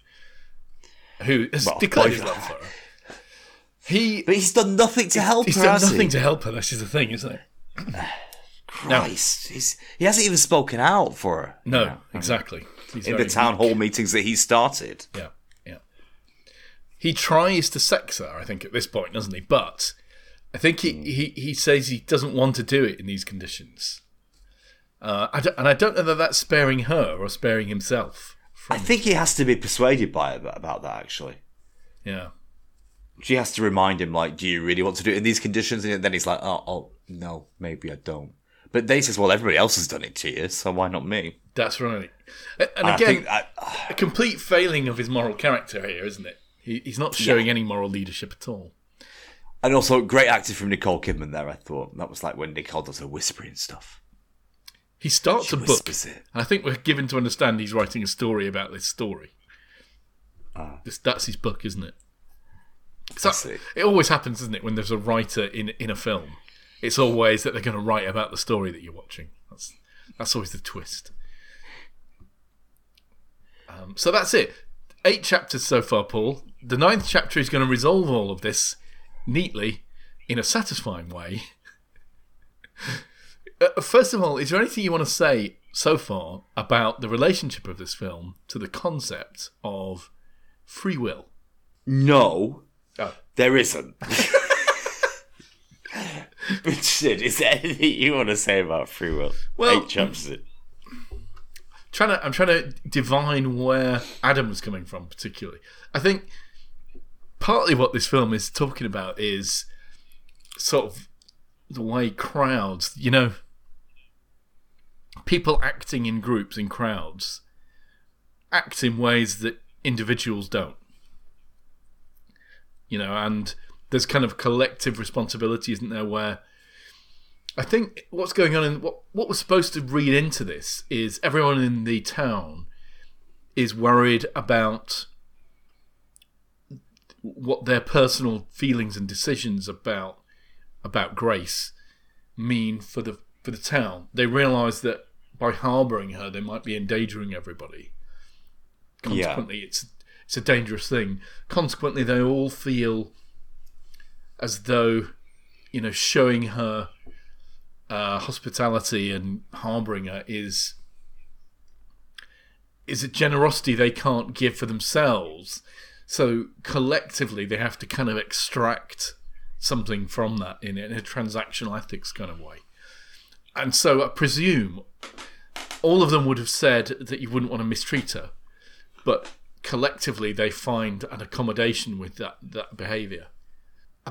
who has Well, declared his love for her, he, But he's done nothing to help he's her. done has he? nothing to help her. This is the thing, isn't it? [SIGHS] Christ, he's, he hasn't even spoken out for her. No, exactly. He's in the town hall meetings that he started. Yeah, yeah. He tries to sex her, I think, at this point, doesn't he? But I think he, he, he says he doesn't want to do it in these conditions. Uh, I and I don't know that that's sparing her or sparing himself. I think he has to be persuaded by about that. Actually, Yeah. She has to remind him, like, "Do you really want to do it in these conditions?" And then he's like, "Oh, oh no, maybe I don't." But they says, "Well, everybody else has done it to you, so why not me?" That's right. And again, I, a complete failing of his moral character here, isn't it? He, he's not showing any moral leadership at all. and also great acting from Nicole Kidman there. I thought that was like when Nicole does her whispering stuff. He starts a book. it. And I think we're given to understand he's writing a story about this story. Ah. This, that's his book, isn't it? 'Cause I that- see. it always happens, isn't it, when there's a writer in in a film? It's always that they're going to write about the story that you're watching. That's that's always the twist. Um, so that's it. Eight chapters so far, Paul. The ninth chapter is going to resolve all of this neatly in a satisfying way. [LAUGHS] Uh, First of all, is there anything you want to say so far about the relationship of this film to the concept of free will? No. There isn't. [LAUGHS] Richard, is there anything you want to say about free will? Well- Eight chapters. in. Trying to, I'm trying to divine where Adam was coming from, particularly. I think partly what this film is talking about is sort of the way crowds, you know, people acting in groups, in crowds, act in ways that individuals don't. You know, and there's kind of collective responsibility, isn't there, where I think what's going on in what what we're supposed to read into this is everyone in the town is worried about what their personal feelings and decisions about about Grace mean for the for the town. They realise that by harbouring her, they might be endangering everybody. Consequently, it's it's a dangerous thing. Consequently, they all feel as though you know showing her uh, hospitality and harbouring her is is a generosity they can't give for themselves. So collectively, they have to kind of extract something from that in, in a transactional ethics kind of way. And so I presume all of them would have said that you wouldn't want to mistreat her, but collectively they find an accommodation with that that behaviour.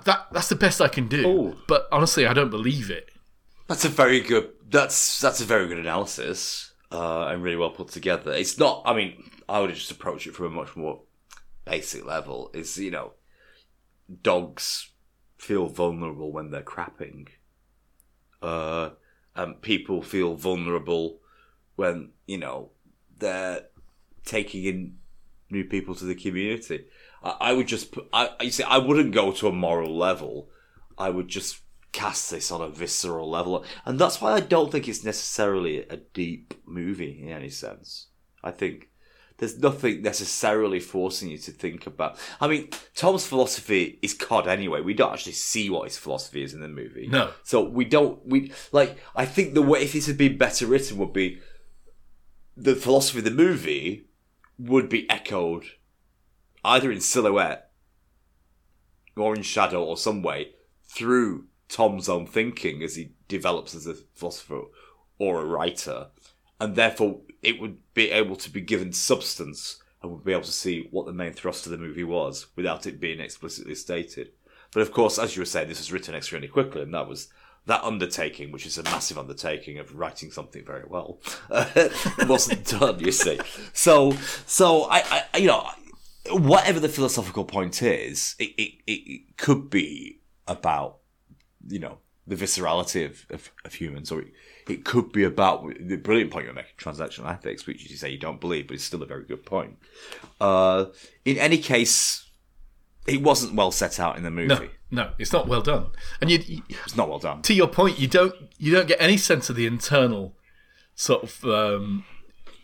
That that's the best I can do. Oh. But honestly, I don't believe it. That's a very good. That's that's a very good analysis uh, and really well put together. It's not. I mean, I would just approach it from a much more basic level. Is you know, dogs feel vulnerable when they're crapping. Uh, and people feel vulnerable when you know they're taking in new people to the community. I, I would just. Put, I you see, I wouldn't go to a moral level. I would just cast this on a visceral level, and that's why I don't think it's necessarily a deep movie in any sense. I think there's nothing necessarily forcing you to think about. I mean, Tom's philosophy is COD anyway. We don't actually see what his philosophy is in the movie. No. So we don't. We like. I think the way if this had been better written would be the philosophy of the movie would be echoed either in silhouette or in shadow or some way through Tom's own thinking as he develops as a philosopher or a writer, and therefore it would be able to be given substance and would be able to see what the main thrust of the movie was without it being explicitly stated. But of course, as you were saying, this was written extremely quickly, and that was that undertaking, which is a massive undertaking of writing something very well, [LAUGHS] wasn't done. You see, so so I, I you know whatever the philosophical point is, it, it, it could be about, you know, the viscerality of, of, of humans, or it, it could be about the brilliant point you're making, transactional ethics, which you say you don't believe, but it's still a very good point. Uh, in any case, it wasn't well set out in the movie. No, no, it's not well done. And you, you, It's not well done. to your point, you don't you don't get any sense of the internal sort of um,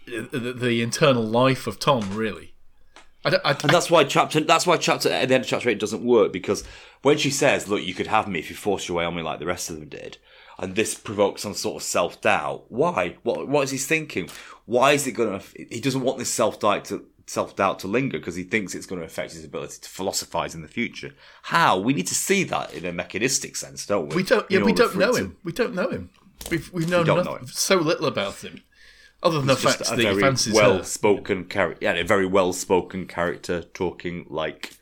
the, the internal life of Tom, really. I don't, I, And that's why chapter that's why chapter at the end of chapter eight doesn't work because when she says, "Look, you could have me if you forced your way on me like the rest of them did," and this provokes some sort of self doubt. Why? What? What is he thinking? Why is it going to? He doesn't want this self doubt to self doubt to linger because he thinks it's going to affect his ability to philosophize in the future. How? We need to see that in a mechanistic sense, don't we? we don't yeah we don't know to- him. We don't know him. We've we've known don't nothing, know him. so little about him, other than the fact that he fancies well-spoken character. Yeah, a very well spoken character talking like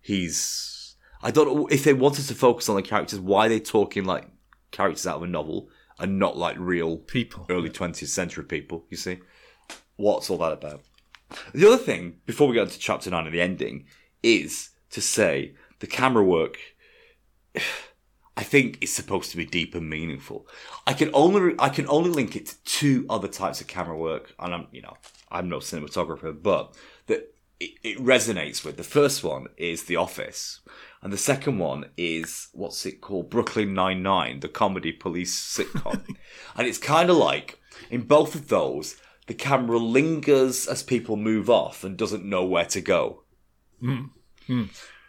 he's. I don't know if they wanted to focus on the characters. Why are they talking like characters out of a novel and not like real People. early twentieth century people? You see, what's all that about? The other thing before we get into chapter nine and the ending is to say the camera work. [SIGHS] I think it's supposed to be deep and meaningful. I can only I can only link it to two other types of camera work, and I'm you know I'm no cinematographer, but that it, it resonates with. The first one is The Office, and the second one is what's it called, Brooklyn Nine Nine, the comedy police sitcom, [LAUGHS] and it's kind of like in both of those the camera lingers as people move off and doesn't know where to go. Hmm. Hmm.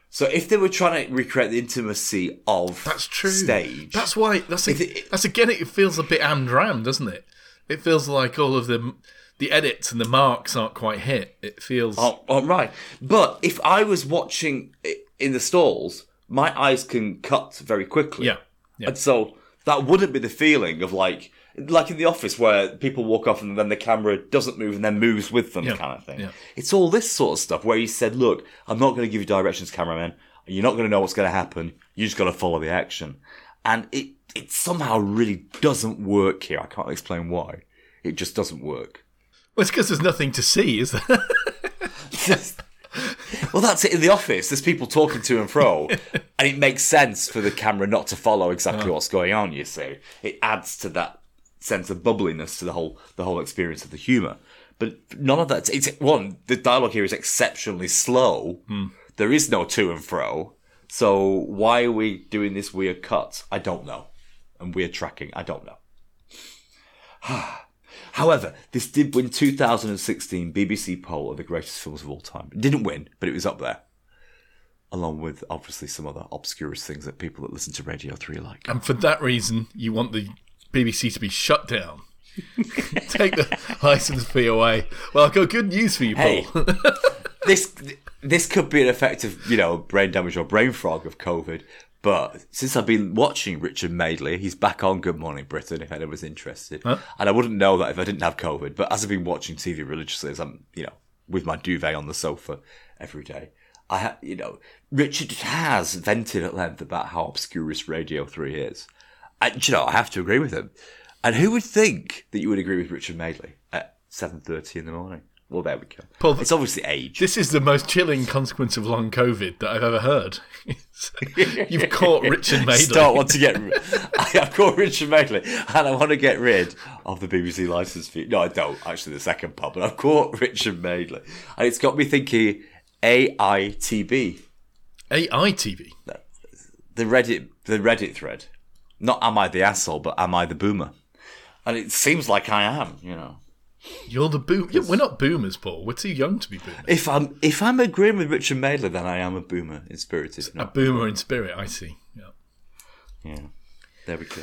So if they were trying to recreate the intimacy of That's true. stage, That's why. That's a, it- that's again. It feels a bit Amdram, doesn't it? It feels like all of the the edits and the marks aren't quite hit. It feels. Oh, oh, right. But if I was watching in the stalls, my eyes can cut very quickly. Yeah, yeah. And so that wouldn't be the feeling of like, like in the office where people walk off and then the camera doesn't move and then moves with them Yeah, kind of thing. yeah. It's all this sort of stuff where he said, look, I'm not going to give you directions, cameraman. You're not going to know what's going to happen. You just got to follow the action. And it, it somehow really doesn't work here. I can't explain why. It just doesn't work. Well, it's because there's nothing to see, is there? [LAUGHS] well, that's it in the office. There's people talking to and fro, [LAUGHS] and it makes sense for the camera not to follow exactly uh-huh. what's going on. You see, it adds to that sense of bubbliness to the whole the whole experience of the humour. But none of that. It's one. The dialogue here is exceptionally slow. Hmm. There is no to and fro. So why are we doing this weird cut? I don't know. And weird tracking. I don't know. [SIGHS] [SIGHS] However, this did win 2016 BBC poll of the greatest films of all time. It didn't win, but it was up there. Along with obviously some other obscurest things that people that listen to Radio 3 like. and for that reason, you want the BBC to be shut down. [LAUGHS] Take the license fee away. Well, I've got good news for you, Hey. Paul. [LAUGHS] this this could be an effect of, you know, brain damage or brain fog of COVID. But since I've been watching Richard Madeley, he's back on Good Morning Britain if anyone's interested. And I wouldn't know that if I didn't have COVID. But as I've been watching TV religiously, as I'm, you know, with my duvet on the sofa every day, I, ha- you know, Richard has vented at length about how obscurest Radio 3 is. And, you know, I have to agree with him. And who would think that you would agree with Richard Madeley at 7.30 in the morning? Well, there we go. Paul, it's obviously age. This is the most chilling consequence of long COVID that I've ever heard. [LAUGHS] [LAUGHS] You've caught Richard [LAUGHS] Madeley. Start want to get. I've [LAUGHS] caught Richard Madeley, and I want to get rid of the BBC license fee. No, I don't. Actually, the second part, but I've caught Richard Madeley, and it's got me thinking AITB, AI TV. the Reddit, the Reddit thread. Not am I the asshole, but am I the boomer? And it seems like I am. You know. You're the boom. Yeah, we're not boomers, Paul. We're too young to be boomers. If I'm if I'm agreeing with Richard Madeley, then I am a boomer in spirit. If not. A boomer in spirit, I see. Yeah. yeah. There we go.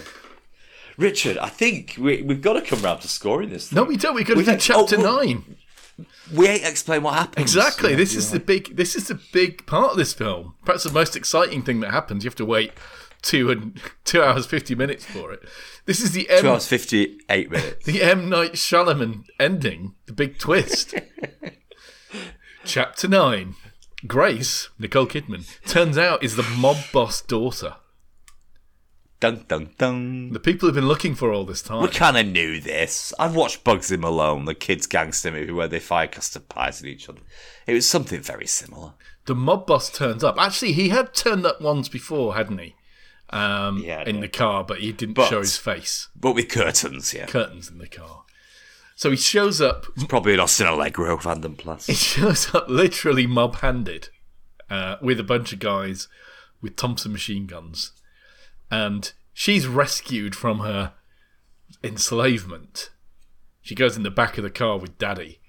Richard, I think we, we've got to come round to scoring this. No, we don't. We've got to do chapter oh, well, nine. We ain't explain what happens. Exactly. Yeah, this is right. the big. This is the big part of this film. Perhaps the most exciting thing that happens. You have to wait two and [LAUGHS] two hours fifty minutes for it. This is the M, two hours fifty eight minutes. the M Night Shyamalan ending. The big twist. [LAUGHS] Chapter nine. Grace Nicole Kidman turns out is the mob boss daughter. dun dun dun. The people have been looking for all this time. We kind of knew this. I've watched Bugsy Malone, the kids' gangster movie where they fire custard pies at each other. It was something very similar. the mob boss turns up. Actually, he had turned up once before, hadn't he? Um, Yeah, in the car, but he didn't But- show his face. But with curtains, yeah. Curtains in the car. So he shows up. It's Probably an Austin Allegro Vanden Plas. He [LAUGHS] shows up literally mob-handed, uh, with a bunch of guys with Thompson machine guns, and she's rescued from her enslavement. She goes in the back of the car with Daddy,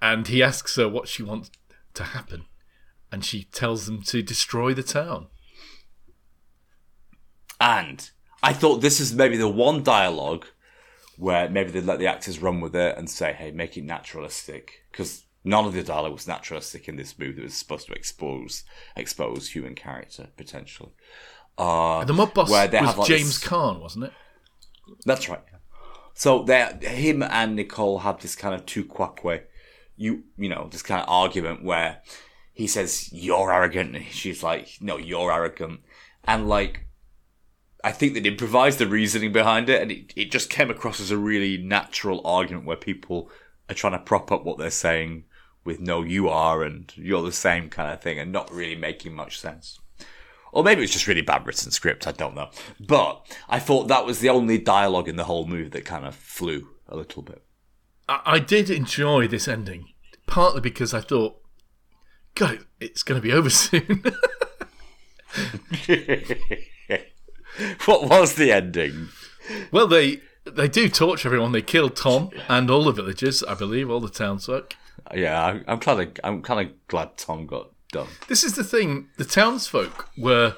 and he asks her what she wants to happen, and she tells them to destroy the town. And I thought this is maybe the one dialogue where maybe they'd let the actors run with it and say, hey, make it naturalistic. Because none of the dialogue was naturalistic in this movie that was supposed to expose expose human character, potentially. Uh, The mob boss Where they was have, like, James this- Caan, wasn't it? That's right. So they, him and Nicole have this kind of two quack way, you you know, this kind of argument where he says you're arrogant, and she's like, no, you're arrogant, and like, I think they'd improvised the reasoning behind it, and it, it just came across as a really natural argument where people are trying to prop up what they're saying with no, you are, and you're the same kind of thing, and not really making much sense. Or maybe it's just really bad written script, I don't know. But I thought that was the only dialogue in the whole movie that kind of flew a little bit. I, I did enjoy this ending, partly because I thought, God, it's going to be over [LAUGHS] soon. [LAUGHS] [LAUGHS] what was the ending? well, they they do torture everyone. They kill Tom and all the villagers, I believe, all the townsfolk. Yeah, I, I'm kind of I'm kind of glad Tom got done. This is the thing: the townsfolk were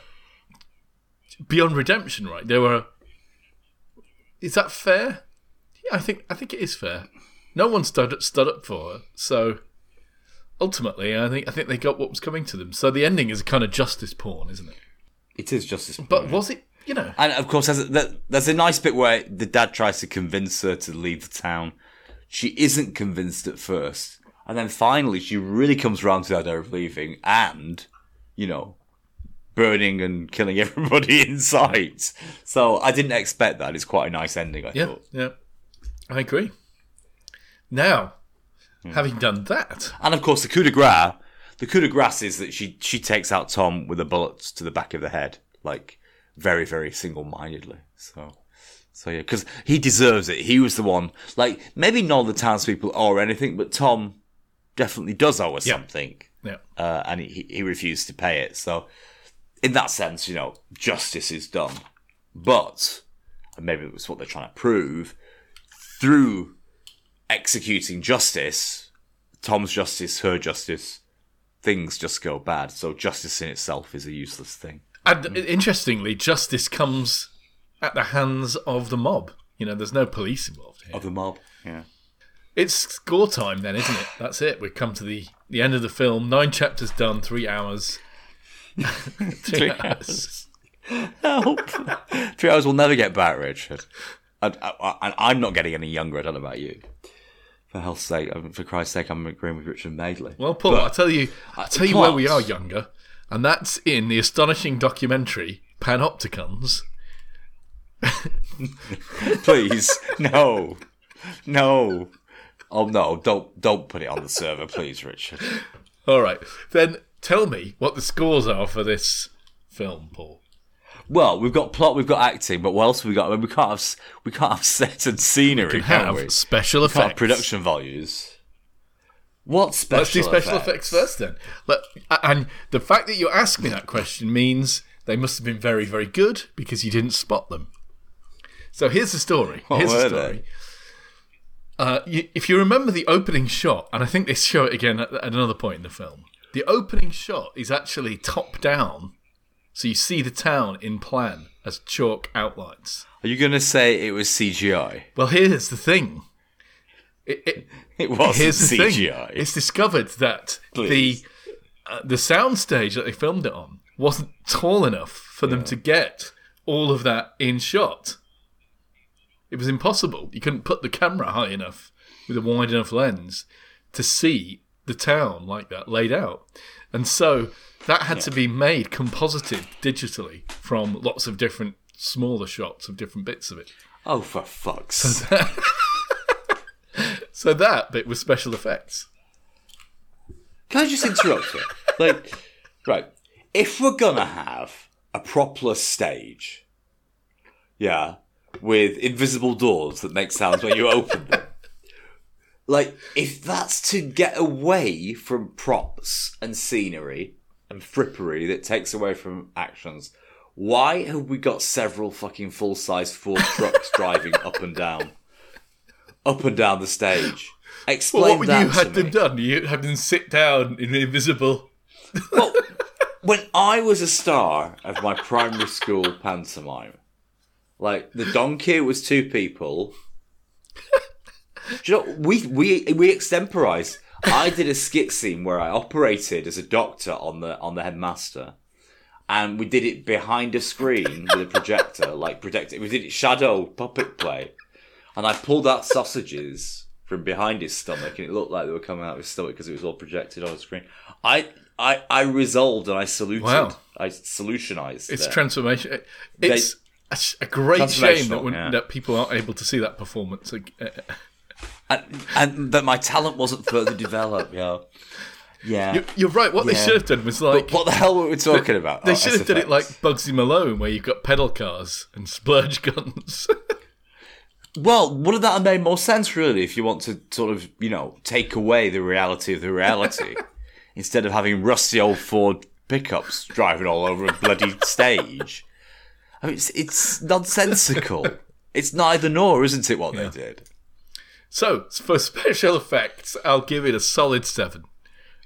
beyond redemption, right? They were. Is that fair? Yeah, I think I think it is fair. No one stood stood up for her, so ultimately, I think I think they got what was coming to them. So the ending is a kind of justice porn, isn't it? It is justice. But was it? You know, And of course, there's a, there's a nice bit where the dad tries to convince her to leave the town. She isn't convinced at first. And then finally, she really comes around to the idea of leaving and, you know, burning and killing [LAUGHS] everybody in sight. So I didn't expect that. It's quite a nice ending, I Yeah, thought. yeah, I agree. Now, having done that, And of course, the coup de grace, the coup de grace is that she, she takes out Tom with a bullet to the back of the head. Like, very, very single mindedly. So. So yeah, because he deserves it. He was the one. Like maybe of the townspeople or anything, but Tom definitely does owe her Yeah. something, yeah, uh, and he he refused to pay it. So in that sense, you know, justice is done. But and maybe it was what they're trying to prove through executing justice, Tom's justice, her justice, things just go bad. So justice in itself is a useless thing. And interestingly, justice comes at the hands of the mob. You know, there's no police involved here. Of the mob, yeah. It's score time, then, isn't it? That's it. We've come to the the end of the film. Nine chapters done. Three hours. [LAUGHS] [LAUGHS] three hours. Help! Three hours will never get back, Richard. And, I, I'm not getting any younger. I don't know about you. For hell's sake, um, for Christ's sake, I'm agreeing with Richard Madeley. Well, Paul, I'll tell you. I'll tell you where we are younger, and that's in the astonishing documentary Panopticons. [LAUGHS] please, no, no. Oh no! Don't don't put it on the server, please, Richard. All right, then tell me what the scores are for this film, Paul. Well, we've got plot, we've got acting, but what else have we got? I mean, we can't have we can't have set and scenery, can Have we? special Can't have special effects. production values. What special? Let's do special effects first, then. Let, and the fact that you asked me that question means they must have been very, very good because you didn't spot them. So here's the story. What here's the story. Uh, you, if you remember the opening shot, and I think they show it again at, at another point in the film, the opening shot is actually top down, so you see the town in plan as chalk outlines. Are you going to say it was CGI? Well, here's the thing. It, it, [LAUGHS] It the CGI. thing. It's discovered that Please. the uh, the soundstage that they filmed it on wasn't tall enough for them to get all of that in shot. It was impossible. You couldn't put the camera high enough with a wide enough lens to see the town like that laid out. And so that had to be made composited digitally from lots of different smaller shots of different bits of it. Oh, for fuck's sake. [LAUGHS] So that bit was special effects. Can I just interrupt you? Like, right, if we're gonna have a proper stage, yeah, with invisible doors that make sounds when you open them, like, if that's to get away from props and scenery and frippery that takes away from actions, why have we got several fucking full size Ford trucks driving up and down? Up and down the stage. Explain Well, what would that you had them me. done? You had them sit down in invisible. Well, [LAUGHS] when I was a star of my primary school pantomime, like the donkey was two people. Do you know we we we extemporized. I did a skit scene where I operated as a doctor on the on the headmaster, and we did it behind a screen with a projector, like projector. We did it shadow puppet play, and I pulled out sausages from behind his stomach, and it looked like they were coming out of his stomach because it was all projected on the screen. I I I resolved and I saluted. Wow. I solutionized. It's there. transformation. It's a, a great shame that, when, yeah. that people aren't able to see that performance. Uh, and, and that my talent wasn't further developed. Yeah, yeah. you- You're right. What they should have done was like what the hell were we talking about? they should have done it like Bugsy Malone, where you've got pedal cars and splurge guns. [LAUGHS] Well, wouldn't that have made more sense, really, if you want to sort of, you know, take away the reality of the reality [LAUGHS] instead of having rusty old Ford pickups driving all over a bloody stage? I mean, it's, it's nonsensical. [LAUGHS] it's neither nor, isn't it, what Yeah. they did? so for special effects, I'll give it a solid seven.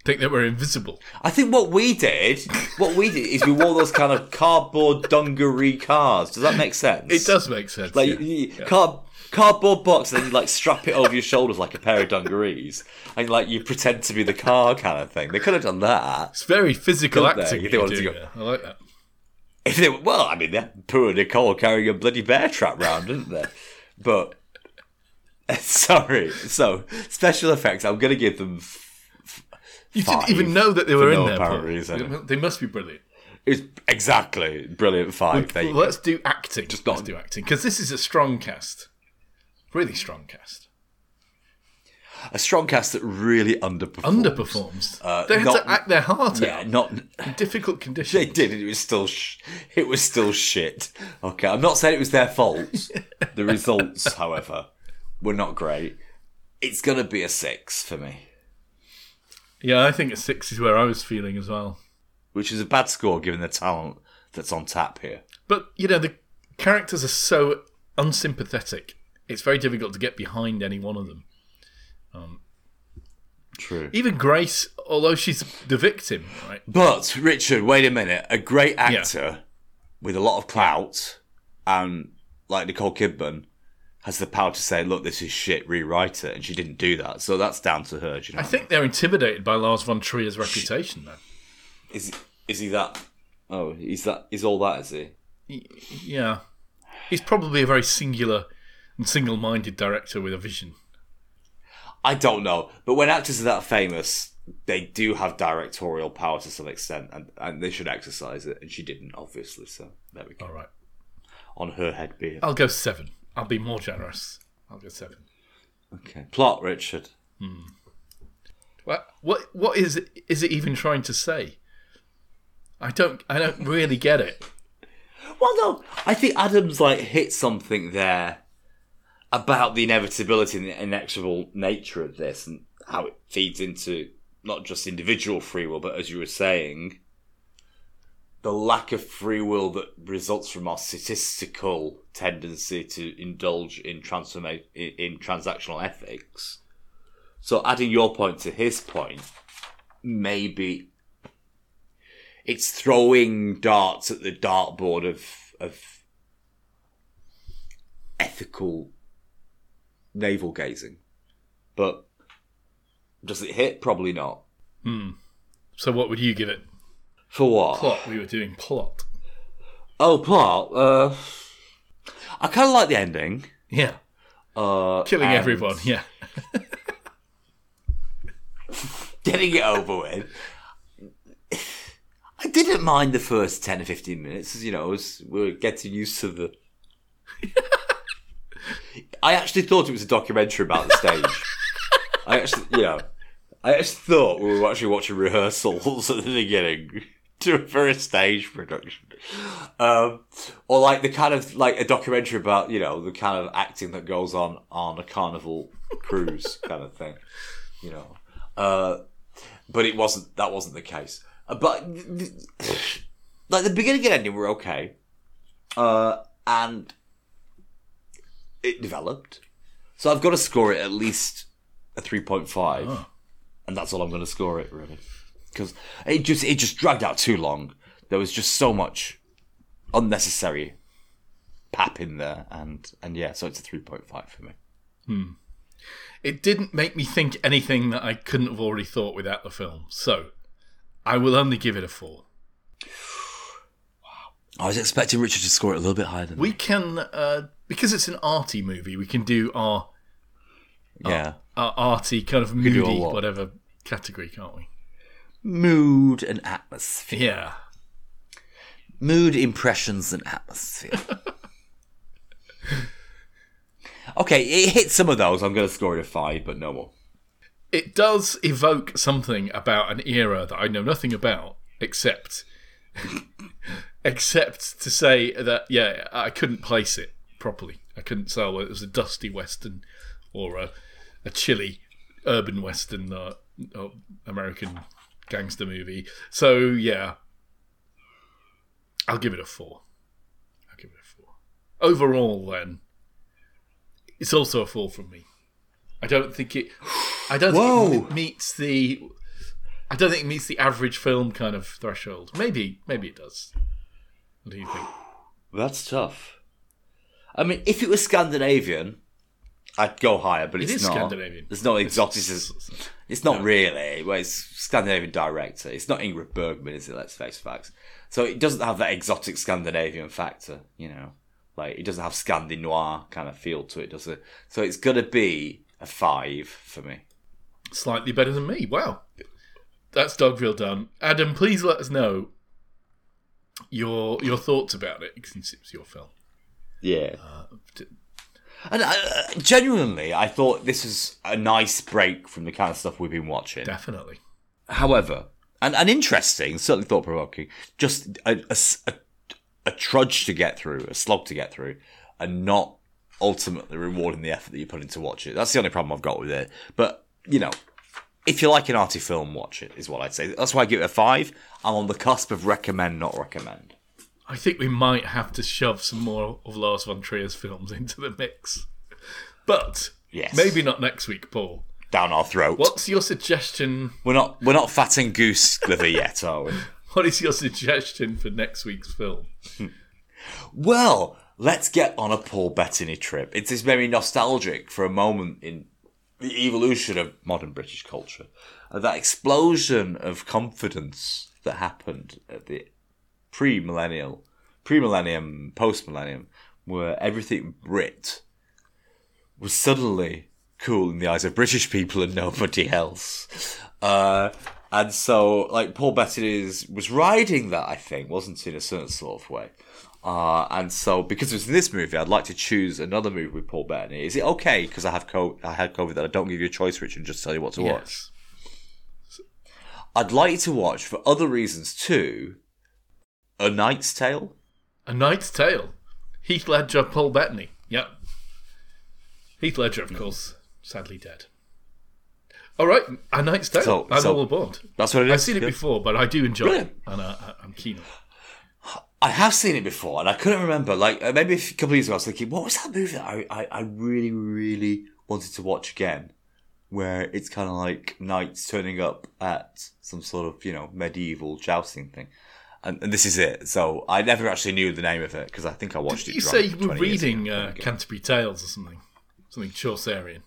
Think that we're invisible. I think what we did, what we did is we wore those kind of cardboard dungaree cars. Does that make sense? It does make sense. Like yeah. you, you- card, cardboard box, and then you like strap it over your shoulders like a pair of dungarees, and like you pretend to be the car kind of thing. They could have done that. It's very physical acting. If you they wanted do to go- there. I like that. If they were, well, I mean, they had poor Nicole carrying a bloody bear trap round, didn't they? But [LAUGHS] sorry, so special effects. I'm gonna give them. You Five didn't even know that they were no in there. apparent reason. They must be brilliant. It's exactly brilliant five. You Well, let's do acting. Just let's not- do acting because this is a strong cast, really strong cast. A strong cast that really underperformed. Underperforms. Uh, they had not- to act their heart Yeah, out not in difficult [LAUGHS] conditions. They did. It was still. Sh- it was still shit. Okay, I'm not saying it was their fault. [LAUGHS] the results, however, were not great. It's gonna be a six for me, Yeah, I think a six is where I was feeling as well. which is a bad score given the talent that's on tap here. But you know, the characters are so unsympathetic. It's very difficult to get behind any one of them. Um, True. Even Grace, although she's the victim, right? But Richard, wait a minute. A great actor with a lot of clout, and like Nicole Kidman, has the power to say, "Look, this is shit. Rewrite it," and she didn't do that. So that's down to her. Do you know? I think they're intimidated by Lars von Trier's reputation, though. is is he that? Oh, he's that. Is all that? Is he? Yeah, he's probably a very singular and single-minded director with a vision. I don't know, but when actors are that famous, they do have directorial power to some extent, and, and they should exercise it. And she didn't, obviously. So there we go. All right, On her head be it. I'll go seven. I'll be more generous. I'll go seven. Okay. Plot, Richard. Hmm. What what what is it, is it even trying to say? I don't I don't really get it. Well, no, I think Adams like hit something there about the inevitability and the inexorable nature of this, and how it feeds into not just individual free will, but as you were saying, the lack of free will that results from our statistical tendency to indulge in transforma- in, in transactional ethics. So adding your point to his point, maybe it's throwing darts at the dartboard of of ethical navel gazing. But does it hit? Probably not. So what would you give it? For what? Plot. We were doing plot. Oh, plot. Uh, I kind of like the ending. Yeah. Uh, Killing everyone. Yeah. [LAUGHS] Getting it over with. I didn't mind the first 10 or 15 minutes. as, You know, as we were getting used to the. I actually thought it was a documentary about the stage. I actually, you know, I actually thought we were actually watching rehearsals at the beginning [LAUGHS] to for a stage production, um, or like the kind of like a documentary about you know the kind of acting that goes on on a carnival cruise kind of thing, you know. Uh, but it wasn't. That wasn't the case. Uh, but like the beginning and ending were okay, uh, and it developed. So I've got to score it at least a three point five, oh. and that's all I'm going to score it really, because it just it just dragged out too long. There was just so much unnecessary pap in there, and and yeah, so it's a three point five for me. Hmm. It didn't make me think anything that I couldn't have already thought without the film. So I will only give it a four. I was expecting Richard to score it a little bit higher than We can, uh, because it's an arty movie, we can do our, yeah. our arty kind of do a moody what? whatever category, can't we? Mood and atmosphere. Yeah. Mood, impressions, and atmosphere. [LAUGHS] okay, it hit some of those. I'm going to score it a five, but no more. It does evoke something about an era that I know nothing about, except except to say that yeah, I couldn't place it properly. I couldn't tell whether it was a dusty western or a, a chilly urban western or, or American gangster movie. So yeah, I'll give it a four. I'll give it a four. Overall, then, it's also a four from me. I don't think it. I don't think it meets the. I don't think it meets the average film kind of threshold. Maybe, maybe it does. What do you think? [SIGHS] That's tough. I mean, if it was Scandinavian, I'd go higher, but It it's is not. Scandinavian. There's no It's- exoticism. It's not really. Well, it's Scandinavian director. It's not Ingrid Bergman, is it? Let's face facts. So it doesn't have that exotic Scandinavian factor, you know. Like it doesn't have Scandi noir kind of feel to it, does it? So it's gonna be a five for me. Slightly better than me. Wow, that's Dogville done. Adam, please let us know your your thoughts about it since it's your film. Yeah. d- And uh, genuinely, I thought this was a nice break from the kind of stuff we've been watching. Definitely. However, and, and interesting, certainly thought provoking, just a a a trudge to get through, a slog to get through, and not ultimately rewarding the effort that you put into watch it. That's the only problem I've got with it. But, you know, if you like an arty film, watch it, is what I'd say. That's why I give it a five. I'm on the cusp of recommend, not recommend. I think we might have to shove some more of Lars von Trier's films into the mix, but Yes. maybe not next week, Paul. Down our throat. What's your suggestion? We're not we're not fat and goose liver yet, are we? [LAUGHS] What is your suggestion for next week's film? Hmm. Well, let's get on a Paul Bettany trip. It is very nostalgic for a moment in the evolution of modern British culture. Uh, that explosion of confidence that happened at the pre-millennial, pre-millennium, post-millennium, where everything Brit was suddenly cool in the eyes of British people and nobody else. Uh, and so, like, Paul Bettany was riding that, I think, wasn't he, in a certain sort of way. Uh, and so, because it was in this movie, I'd like to choose another movie with Paul Bettany. Is it okay, because I have co- I had COVID, that I don't give you a choice, Richard, and just tell you what to watch? I'd like you to watch, for other reasons too, A Knight's Tale. A Knight's Tale. Heath Ledger, Paul Bettany. Yep. Heath Ledger, of course, sadly dead. All right, A Knight's Tale. So- I'm so- all aboard. That's what it is. I've seen it Yeah. before, but I do enjoy Brilliant. it, and I, I'm keen on it. I have seen it before, and I couldn't remember. Like uh, maybe a couple of years ago, I was thinking, what was that movie that I, I, I really, really wanted to watch again? Where it's kind of like knights turning up at some sort of you know medieval jousting thing, and, and this is it. So I never actually knew the name of it because I think I watched Did it. you say you were reading uh, Canterbury Tales or something? Something Chaucerian.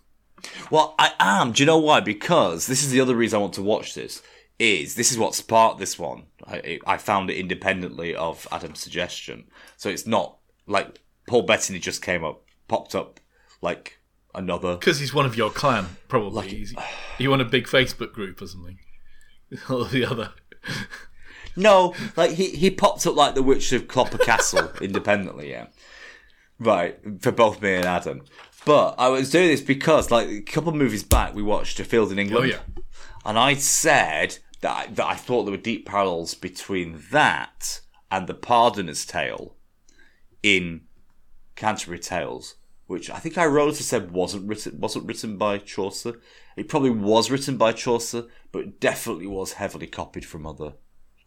Well, I am. Do you know why? Because this is the other reason I want to watch this. Is this is what sparked this one? I, I found it independently of Adam's suggestion, so it's not like Paul Bettany just came up, popped up like another. Because he's one of your clan, probably. Like, He's, you on a big Facebook group or something? [LAUGHS] Or the other. No, like he he popped up like the Witch of Clopper Castle [LAUGHS] independently, yeah. Right for both me and Adam, but I was doing this because like a couple of movies back we watched A Field in England. Oh, yeah. and I said that I, that I thought there were deep parallels between that and the Pardoner's Tale in Canterbury Tales, which I think I wrote and said wasn't written wasn't written by Chaucer. It probably was written by Chaucer, but it definitely was heavily copied from other.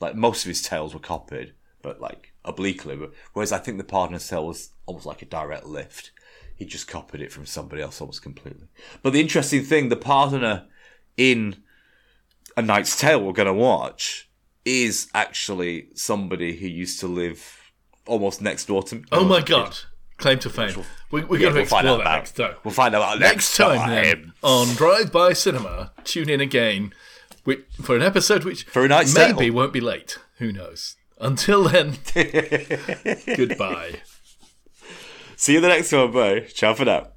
Like most of his tales were copied, but like obliquely. Whereas I think the Pardoner's Tale was almost like a direct lift. He just copied it from somebody else almost completely. But the interesting thing, the Pardoner in a Knight's Tale we're going to watch is actually somebody who used to live almost next door to me. Oh my god. Claim to fame. We, we're Yeah, going to explore find out that about- next time. We'll find out about Next time, then, on Drive By Cinema, tune in again which, for an episode which For a night's maybe tale. won't be late. Who knows? Until then, [LAUGHS] goodbye. See you in the next one, bye. Ciao for now.